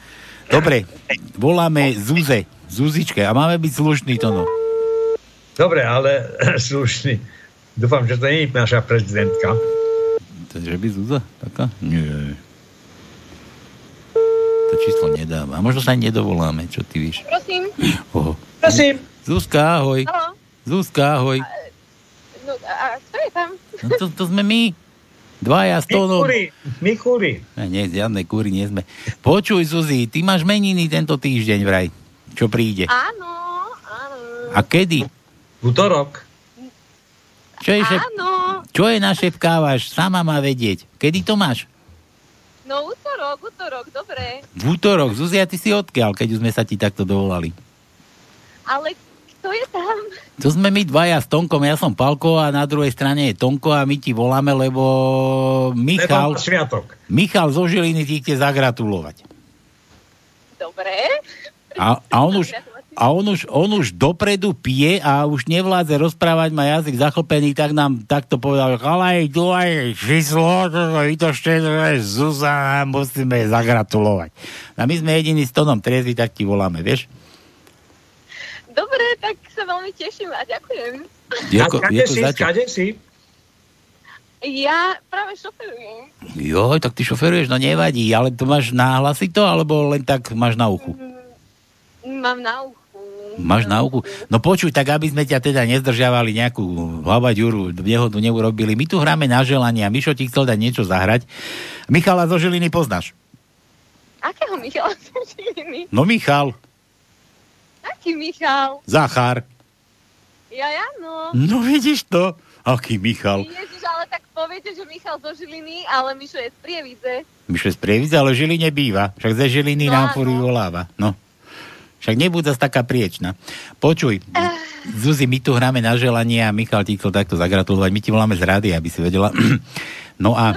Dobre, voláme Zuze, Zuzičke a máme byť slušný to no. Dobre, ale *clears throat* slušný. Dúfam, že to nie je naša prezidentka. To že by Zuza? Taká? Nie. To číslo nedáva. A možno sa ani nedovoláme, čo ty víš. Prosím. Oho. Prosím. Zuzka, ahoj. Haló. Zuzka, ahoj. No, a kto je tam? No to, to sme my. Dvaja s tónom. Mikúri. A nie, žiadne kúry nie sme. Počuj, Zuzi, ty máš meniny tento týždeň vraj. Čo príde? Áno, áno. A kedy? Útorok. Čo je, šep... Áno. Čo je našepkávaš? Sama má vedieť. Kedy to máš? No útorok, útorok, dobre. V útorok. Zuzia, ty si odkiaľ, keď už sme sa ti takto dovolali? Ale kto je tam? To sme my dvaja s Tonkom, ja som Palko a na druhej strane je Tonko a my ti voláme, lebo Michal, sviatok. Michal zo Žiliny ti chce zagratulovať. Dobre. A, a, on už, a on, už, on už dopredu pije a už nevládze rozprávať, má jazyk zachlpený, tak nám takto povedal, tu aj číslo, vytošte, Zuzana, musíme zagratulovať. A my sme jediní s Tonom Trezvi, tak ti voláme, vieš? Dobre, tak sa veľmi teším a ďakujem. Je ko- a kade to si, kade si? Ja práve šoferujem. Joj, tak ty šoferuješ, no nevadí, ale to máš náhlasy to, alebo len tak máš na uchu? Mám na uchu. Máš na uchu? No počuj, tak aby sme ťa teda nezdržiavali nejakú hlavaďuru, nehodu neurobili. My tu hráme na želanie a Mišo ti chcel dať niečo zahrať. Michala zo Žiliny poznáš? Akého Michala som živiny? No Michal, Aký Michal? Zachár. Ja, ja, no. No vidíš to? Aký Michal? Ježiš, ale tak poviete, že Michal zo Žiliny, ale Mišo je z Prievidze. Mišo z Prievidze, ale Žiline býva. Však ze Žiliny No nám furt vyvoláva. No. Však nebuď zase taká priečna. Počuj, Zuzi, my tu hráme na želanie a Michal ti chcel takto zagratulovať. My ti voláme z rády, aby si vedela. *clears throat* No a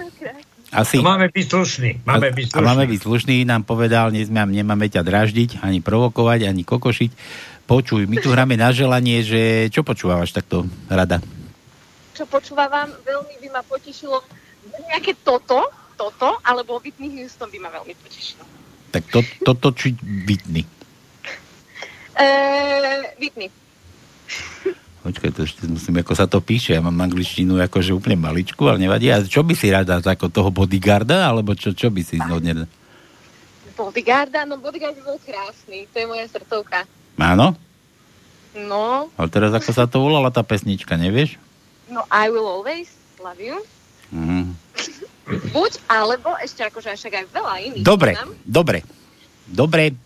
asi... A máme byť slušní. Máme byť A slušní. máme byť slušný, nám povedal, nezme, nemáme ťa draždiť, ani provokovať, ani kokošiť. Počuj, my tu hráme na želanie, že čo počúvaš takto rada? Čo počúvam, veľmi by ma potešilo nejaké toto, toto, alebo Whitney Houston by ma veľmi potešilo. Tak to, toto či bytný. Eee, Whitney. Počkaj, to ešte musím, ako sa to píše. Ja mám angličtinu akože úplne maličku, ale nevadí. A čo by si rada, ako toho bodyguarda, alebo čo, čo by si zhodne? Bodyguarda? No bodyguard by bol krásny, to je moja srdcovka. Áno? No, Ale teraz ako sa to volala tá pesnička, nevieš? no I will always love you. Mhm. Buď, alebo ešte akože však aj veľa iných. Dobre, dobre, dobre.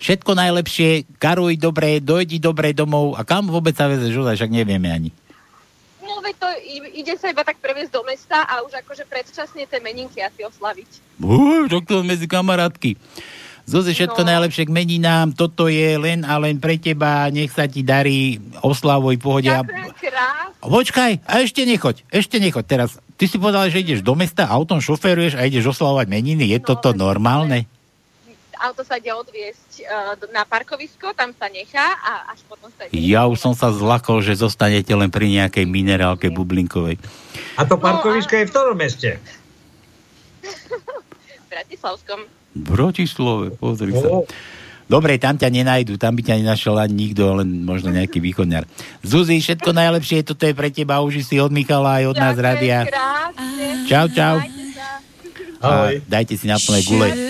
Všetko najlepšie, karuj dobre, dojdi dobre domov a kam vôbec sa vezeš, ozaj, však nevieme ani. No veď to ide sa iba tak previesť do mesta a už akože predčasne tie meninky asi oslaviť. Uú, tak to medzi kamarátky. Zuzi, všetko No. najlepšie k meninám, toto je len a len pre teba, nech sa ti darí, oslavuj, pohode. A... Ďakujem krásne. Počkaj, a ešte nechoď, ešte nechoď. Teraz, ty si povedal, že ideš do mesta, autom šoferuješ a ideš oslavovať meniny. Je toto normálne? Auto sa ide odviesť uh, na parkovisko, tam sa nechá a až potom sa ide. Ja už som sa zlakol, že zostanete len pri nejakej minerálke bublinkovej. A to parkovisko je v ktorom meste? *laughs* v Bratislavskom. V Bratislave, pozri sa. Dobre, tam ťa nenajdu, tam by ťa nenašiel ani nikto, len možno nejaký východňar. Zuzi, všetko najlepšie, toto je pre teba, už si od Michala aj od nás radia. Krásne. Čau, čau. A Ahoj. dajte si na plné gule.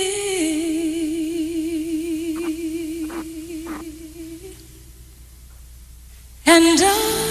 And I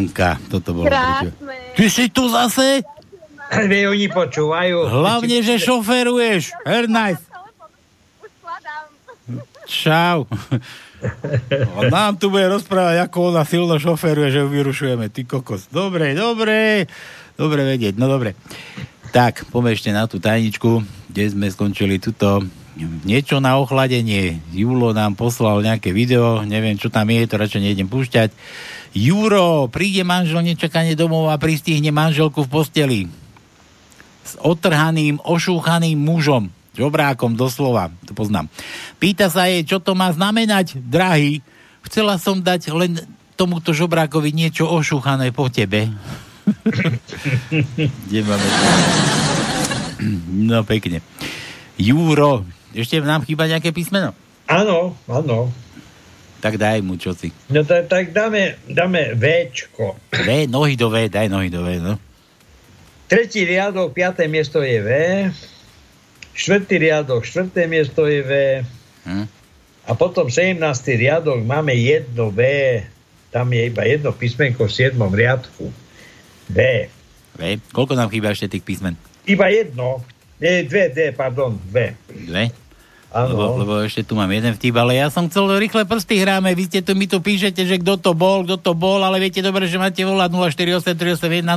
Zuzanka, toto bolo. Ty si tu zase? Vie, oni počúvajú. Hlavne, že šoferuješ. Ernest. Čau. A nám tu bude rozprávať, ako ona silno šoferuje, že ju vyrušujeme. Ty kokos. Dobre, dobre. Dobre vedieť, no dobre. Tak, poďme ešte na tú tajničku, kde sme skončili tuto niečo na ochladenie. Julo nám poslal nejaké video, neviem, čo tam je, to radšej nejdem púšťať. Juro, príde manžel nečakane domov a pristihne manželku v posteli. S otrhaným, ošúchaným mužom. Žobrákom doslova, to poznám. Pýta sa jej, čo to má znamenať, drahý. Chcela som dať len tomuto žobrákovi niečo ošúchané po tebe. *laughs* Kde máme? No pekne. Júro, ešte nám chýba nejaké písmeno? Áno, áno. Tak daj mu čo si. No tak, tak dáme, dáme Včko. V, nohy do V, daj nohy do V, no. Tretí riadok, piaté miesto je V. Štvrtý riadok, štvrté miesto je V. Hm? A potom 17. riadok máme jedno V. Tam je iba jedno písmenko v 7. riadku. V. V. Koľko nám chýba ešte tých písmen? Iba jedno. Nie, dve D, pardon, dve. Dve? Lebo, lebo ešte tu mám jeden vtip, ale ja som chcel rýchle prsty hráme, vy ste tu, mi tu píšete, že kto to bol, kto to bol, ale viete dobre, že máte volať 0483810101,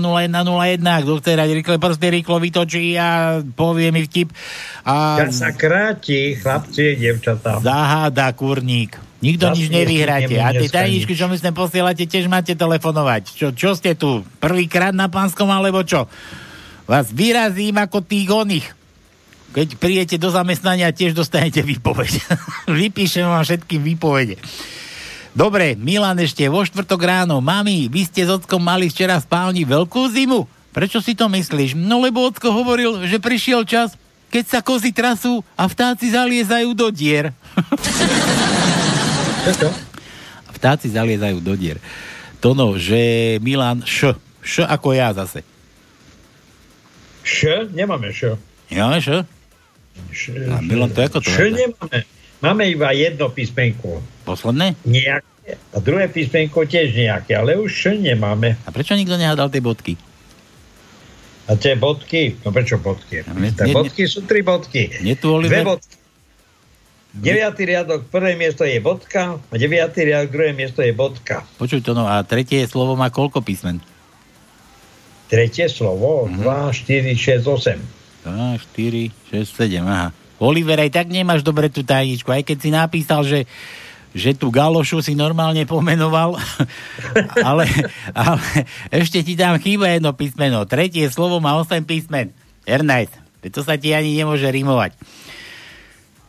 kto chce hrať rýchle prsty, rýchlo vytočí a povie mi vtip. A Ja sa kráti, chlapci, devčatá. zaháda kurník. Nikto Zas nič nevyhráte. A tie tajničky, čo mi sem posielate, tiež máte telefonovať. Čo, čo ste tu? Prvýkrát na pánskom, alebo čo? Vás vyrazím ako tých oných. Keď prídete do zamestnania, tiež dostanete výpoveď. *laughs* Vypíšem vám všetkým výpovede. Dobre, Milan ešte vo štvrtok ráno. Mami, vy ste s Ockom mali včera v spálni veľkú zimu? Prečo si to myslíš? No lebo Ocko hovoril, že prišiel čas, keď sa kozy trasú a vtáci zaliezajú do dier. *laughs* A vtáci zaliezajú do dier. Tono, že Milan Š. Š ako ja zase. Š? Nemáme Š. Nemáme Š? Š, A Milan, to ako to? Š nemáme. Máme iba jedno písmenko. Posledné? Nejaké. A druhé písmenko tiež nejaké, ale už Š nemáme. A prečo nikto nehádal tie bodky? A tie bodky? No prečo bodky? ne- bodky sú tri bodky. Nie tu Oliver? Dve bodky. Deviatý riadok, prvé miesto je bodka a deviatý riadok, druhé miesto je bodka. Počuj to, no a tretie slovo má koľko písmen? Tretie slovo, Mhm. 2, 4, 6, 8. 2, 4, 6, 7, aha. Oliver, aj tak nemáš dobre tú tajničku, aj keď si napísal, že že tú galošu si normálne pomenoval, *laughs* ale, ale ešte ti tam chýba jedno písmeno. Tretie slovo má 8 písmen. Ernest, to sa ti ani nemôže rimovať.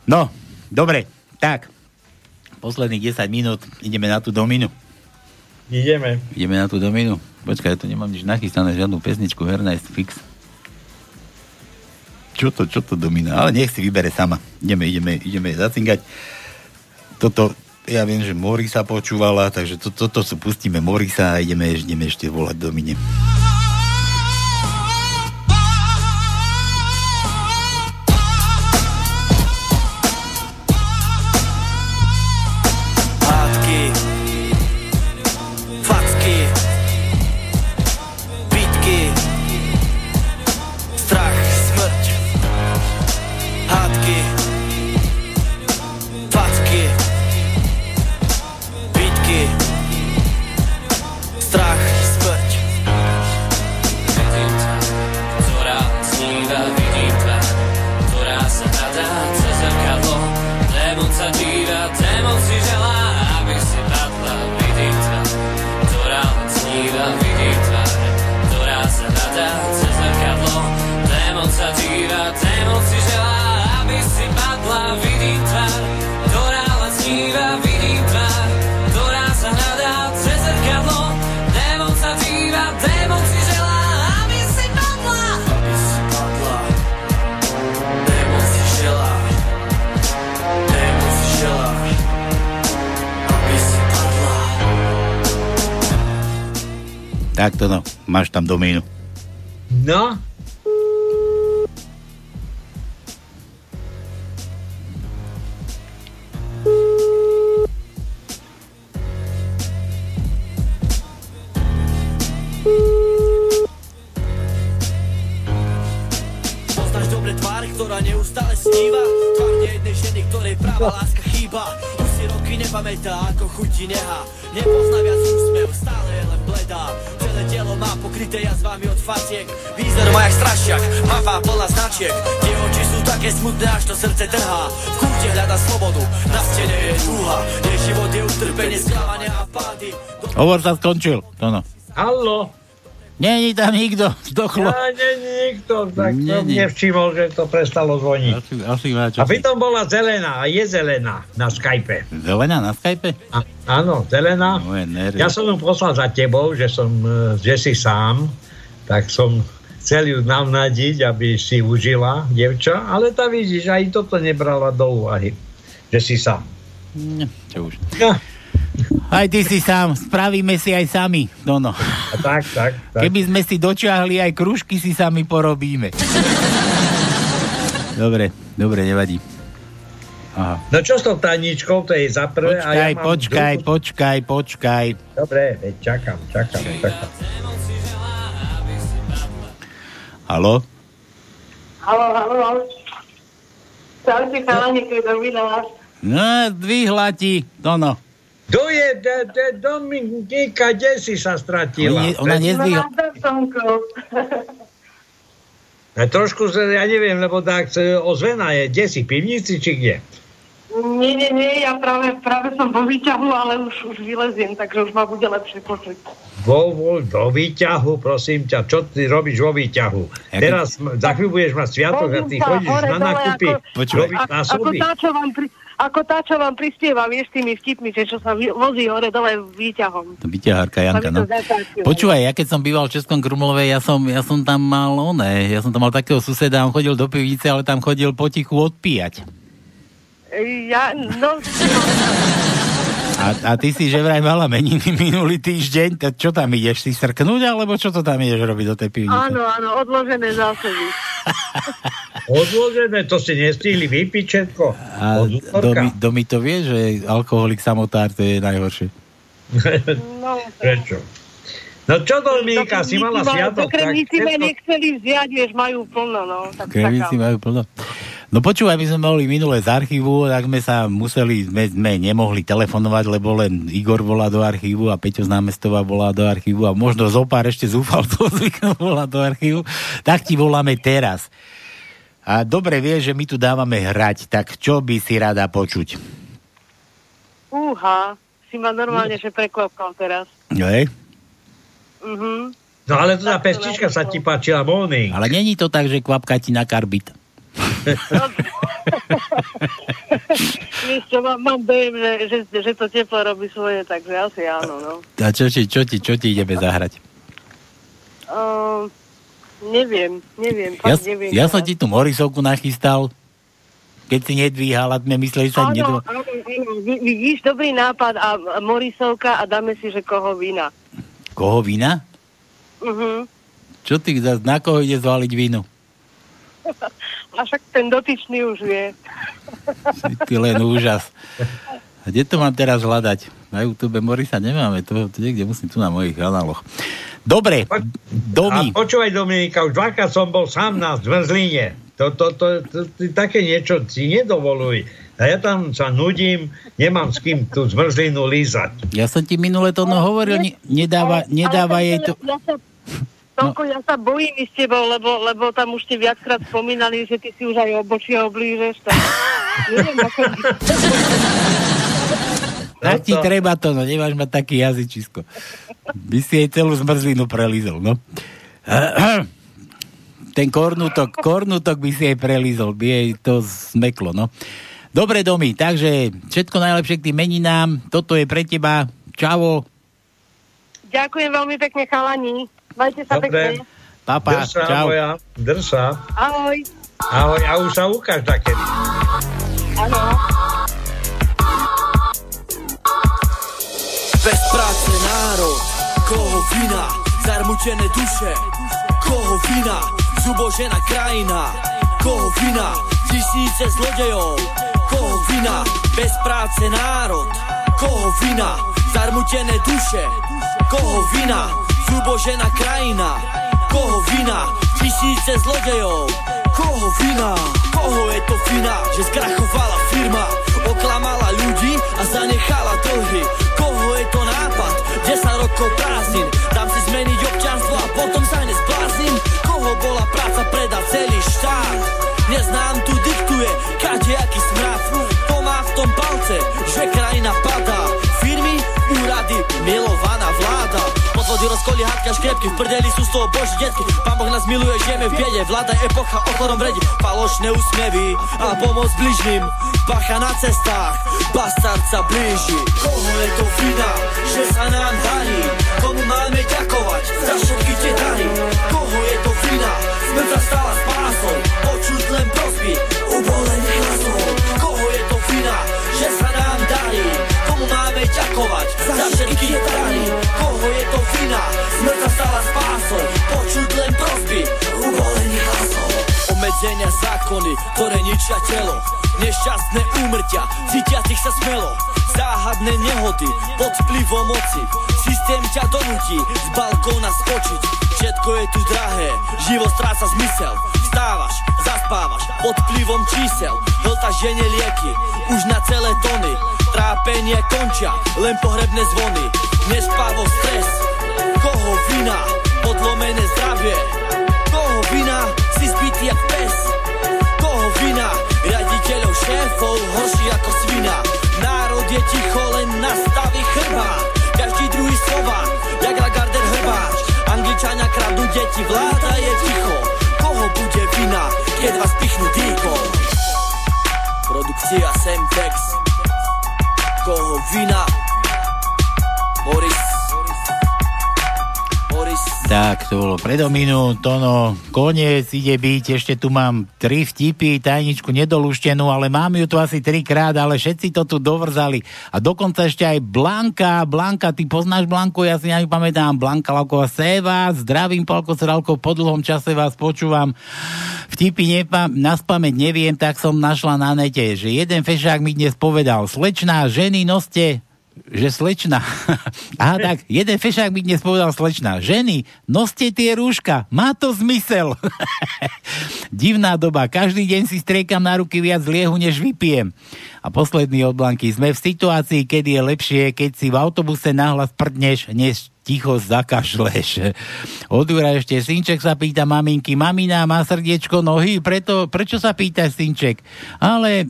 No, dobre, tak. Posledných 10 minút ideme na tú dominu. Ideme. Ideme na tú dominu. Počkaj, ja tu nemám nič nachystané, žiadnu pesničku, Ernest, fix. Čo to, čo to domina? Ale nech si vybere sama. Ideme, ideme, ideme zacingať. Toto, ja viem, že Morisa počúvala, takže to, toto sú pustíme Morisa a ideme, ideme ešte volať domine. Hádky máš tam domínu. No, No. Hovor sa skončil, Tono. Hallo? Není tam nikto, zdochlo. Ja, nie, nikto, tak Nie, som nie. nevšimol, že to prestalo zvoniť. Asi, asi. A pritom bola zelená, a je zelená na Skype. Zelená na Skype? A, áno, zelená. Nervy. Ja som ju poslal za tebou, že som, e, že si sám, tak som chcel ju navnadiť, aby si užila, devča, ale tá vidíš, aj toto nebrala do úvahy, že si sám. Ne, čo už. Ja. Aj ty si sám, spravíme si aj sami, Dono. A tak, tak, tak. Keby sme si dočiahli aj kružky, si sami porobíme. dobre, dobre, nevadí. Aha. No čo s tou tajničkou, to je za prvé. a Počkaj, ja mám počkaj, druhú- počkaj, počkaj. Dobre, veď čakám, čakám, čakám. Halo? Halo, halo, halo. Čaute, chalani, na vás. No, zdvihla ti, Dono. Kto je de, de, Dominika, kde si sa stratila? Ona, ona nezdvihla. A trošku, sa- ja neviem, lebo tak e, ozvena je, kde si, pivnici, či kde? Nie, nie, nie, ja práve, práve som vo výťahu, ale už, už vyleziem, takže už ma bude lepšie počuť. Vo, vo, do výťahu, prosím ťa, čo ty robíš vo výťahu? Teraz, m- za chvíľu budeš mať sviatok a ty chodíš hore, na nákupy ako- robiť A- na ako, tá, čo vám pri, ako tá, čo vám prispieva, vieš, tými vtipmi, že čo sa vozí hore dole výťahom. To vyťahárka Janka, no. Počúvaj, ja keď som býval v Českom Krumlove, ja som, ja som tam mal oné, ja som tam mal takého suseda, on chodil do pivnice, ale tam chodil potichu odpíjať. Ja, no, A, a ty si že vraj mala meniny minulý týždeň, tak čo tam ideš si srknúť, alebo čo to tam ideš robiť do tej pivnice? áno, áno, odložené zásoby. *laughs* Odložené, to si nestihli vypiť všetko. A domi, domi to vie, že alkoholik samotár to je najhoršie. No, *laughs* Prečo? No čo, Dominika, si mala sviatok, tak Dokremníci ma nechceli vziať, vieš, majú plno, no. Tak taká. majú plno. No počúvaj, my sme mohli minule z archívu, tak sme sa museli, sme, sme nemohli telefonovať, lebo len Igor volá do archívu a Peťo z námestova volá do archívu a možno zo pár ešte zúfalcov *laughs* zvyknú volá do archívu, tak ti voláme teraz. A dobre vieš, že my tu dávame hrať, tak čo by si rada počuť? Fúha, si ma normálne, že prekvapkal teraz. Hej? Mhm. No ale teda pestička sa ti páčila, Morning. Ale není to tak, že kvapka ti na karbit. Vieš čo, mám, mám dojem, že, že, že to teplo robí svoje, takže asi áno, no. A čo ti, čo ti, čo ti ideme zahrať? Uh, neviem, neviem, Ja, neviem. ja som ti tú Morisovku nachystal, keď si nedvíhala, sme mysleli, že sa nedvo... áno, áno, vi- vidíš, dobrý nápad a Morisovka a dáme si, že koho vína. Koho vína? Mhm. Čo ty, na koho ide zvaliť vínu? *laughs* A však ten dotyčný už vie. Ty len úžas. A kde to mám teraz hľadať? Na YouTube Morisa nemáme, to, to niekde musím tu na mojich kanáloch. Dobre, Domi. A počúvaj, Dominika, už dvakrát som bol sám na zmrzline. To, to, to, to, to, také niečo si nedovoluj. A ja tam sa nudím, nemám s kým tú zmrzlinu lízať. Ja som ti minule to no hovoril, ne, nedáva, nedáva jej to... Ja sa, Tonko, ja sa bojím s tebou, lebo, lebo tam už ste viackrát spomínali, že ty si už aj obočie oblížeš. Tak *laughs* neviem, ako... Tak ti treba to, no nemáš mať taký jazyčisko. By si jej celú zmrzlinu prelízol, no. *clears throat* Ten kornutok, kornutok by si jej prelízol, by jej to zmeklo, no. Dobre, Domi, takže všetko najlepšie k tým meninám. Toto je pre teba. Čavo. Ďakujem veľmi pekne, chalani. Majte sa Dobre. pekne. Papa, Drž sa, čau. moja, drž sa. Ahoj. Ahoj, a už sa ukáž takedy. Áno. Bez práce národ, koho vina, zarmučené duše, koho vina, zubožená krajina, koho vina, tisíce zlodejov, koho vina, bez práce národ, koho vina, zarmutené duše, koho vina, zubožená krajina, koho vina, tisíce zlodejov, koho vina, koho je to vina, že skrachovala firma, Oklamala ľudí a zanechala dlhy Koho je to nápad? 10 rokov prázdnin. Dám si zmeniť občanstvo a potom sa nezbláznim. Koho bola práca predať celý štát? Neznám tu diktuje kadejaký smrad. To má v tom palce, že krajina padá úrady, milovaná vláda. Podvody, rozkoly, hádka, škrepky V prdeli sú z toho boží detky. Pán Boh nás miluje, žijeme v biede. Vláda epocha, ochorom vredi Falošné úsmevy a pomoc bližným. Bacha na cestách, bastard sa blíži. Koho je to vina, že sa nám darí? Komu máme ďakovať za všetky tie dary? Koho je to vina, smrť sa stala spásou Počuť len prosby, všetky tie dary Koho je to vina, smrť sa stala spásou Počuť len prosby, ubolených hlasov Obmedzenia zákony, ktoré ničia telo. Nešťastné úmrtia, cítiacich sa smelo. Záhadné nehody, pod vplyvom moci. Systém ťa donúti z balkóna skočiť. Všetko je tu drahé, život stráca zmysel Vstávaš, zaspávaš, pod vplyvom čísel Hlta žene lieky, už na celé tony Trápenie končia, len pohrebné zvony. Nespávo stres, koho vina? Podlomené zdravie, koho vina? Si zbytý jak pes, koho vina? Riaditeľov šéfov, horší ako svina. Národ je ticho, len nastaví chrba. Každý druhý slova, jak Lagarder hrbáč. Angličania kradnú deti, vláda je ticho Koho bude vina, keď vás pichnú dýkom Produkcia Semtex. Koho vina? Boris Tak, to bolo predo minút, Tono, koniec ide byť, ešte tu mám tri vtipy, tajničku nedoluštenú, ale mám ju tu asi trikrát, ale všetci to tu dovrzali. A dokonca ešte aj Blanka, Blanka, ty poznáš Blanku, ja si nepamätám, Blanka Lauková Seva, zdravím Palko Sralko, po dlhom čase vás počúvam. Vtipy nepa- na spameť neviem, tak som našla na nete, že jeden fešák mi dnes povedal, slečná, ženy noste že slečna. *laughs* Aha, tak, jeden fešák mi dnes povedal slečna. Ženy, noste tie rúška, má to zmysel. *laughs* Divná doba, každý deň si striekam na ruky viac liehu, než vypijem. A posledný od Blanky. Sme v situácii, kedy je lepšie, keď si v autobuse nahlas prdneš, než ticho zakašleš. *laughs* Od Jura ešte synček sa pýta maminky, mamina má srdiečko nohy, preto, prečo sa pýta synček? Ale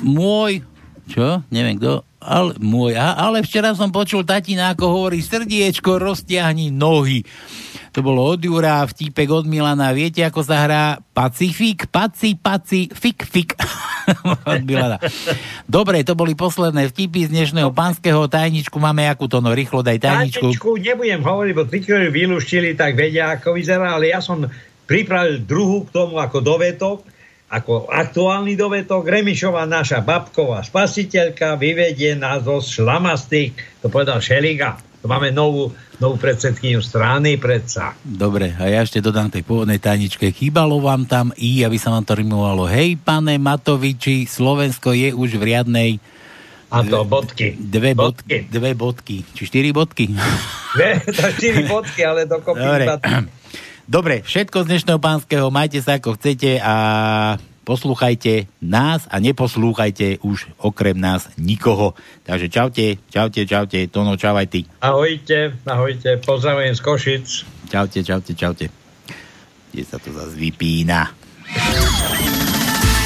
môj, čo? Neviem kto, ale, môj, ale včera som počul tatina, ako hovorí, srdiečko, roztiahni nohy. To bolo od Jura, vtípek od Milana. Viete, ako sa hrá Pacifik? Paci, paci, fik, fik. *laughs* od Milana. Dobre, to boli posledné vtipy z dnešného pánskeho tajničku. Máme akú to, no rýchlo daj tajničku. Tajničku nebudem hovoriť, bo tí, ktorí vylúštili, tak vedia, ako vyzerá, ale ja som pripravil druhú k tomu ako dovetok, ako aktuálny dovetok. Remišová naša babková spasiteľka vyvedie nás zo šlamastých, to povedal Šeliga. To máme novú, novú predsedkyniu strany predsa. Dobre, a ja ešte dodám tej pôvodnej tajničke. Chýbalo vám tam i, aby sa vám to rimovalo. Hej, pane Matoviči, Slovensko je už v riadnej a to bodky. Dve bodky. bodky. Dve bodky. Či štyri bodky? Dve, to štyri bodky, ale dokopy Dobre. Dobre, všetko z dnešného pánskeho. Majte sa ako chcete a poslúchajte nás a neposlúchajte už okrem nás nikoho. Takže čaute, čaute, čaute. Tono, čau aj ty. Ahojte, ahojte. Pozdravujem z Košic. Čaute, čaute, čaute. Kde sa to zase vypína?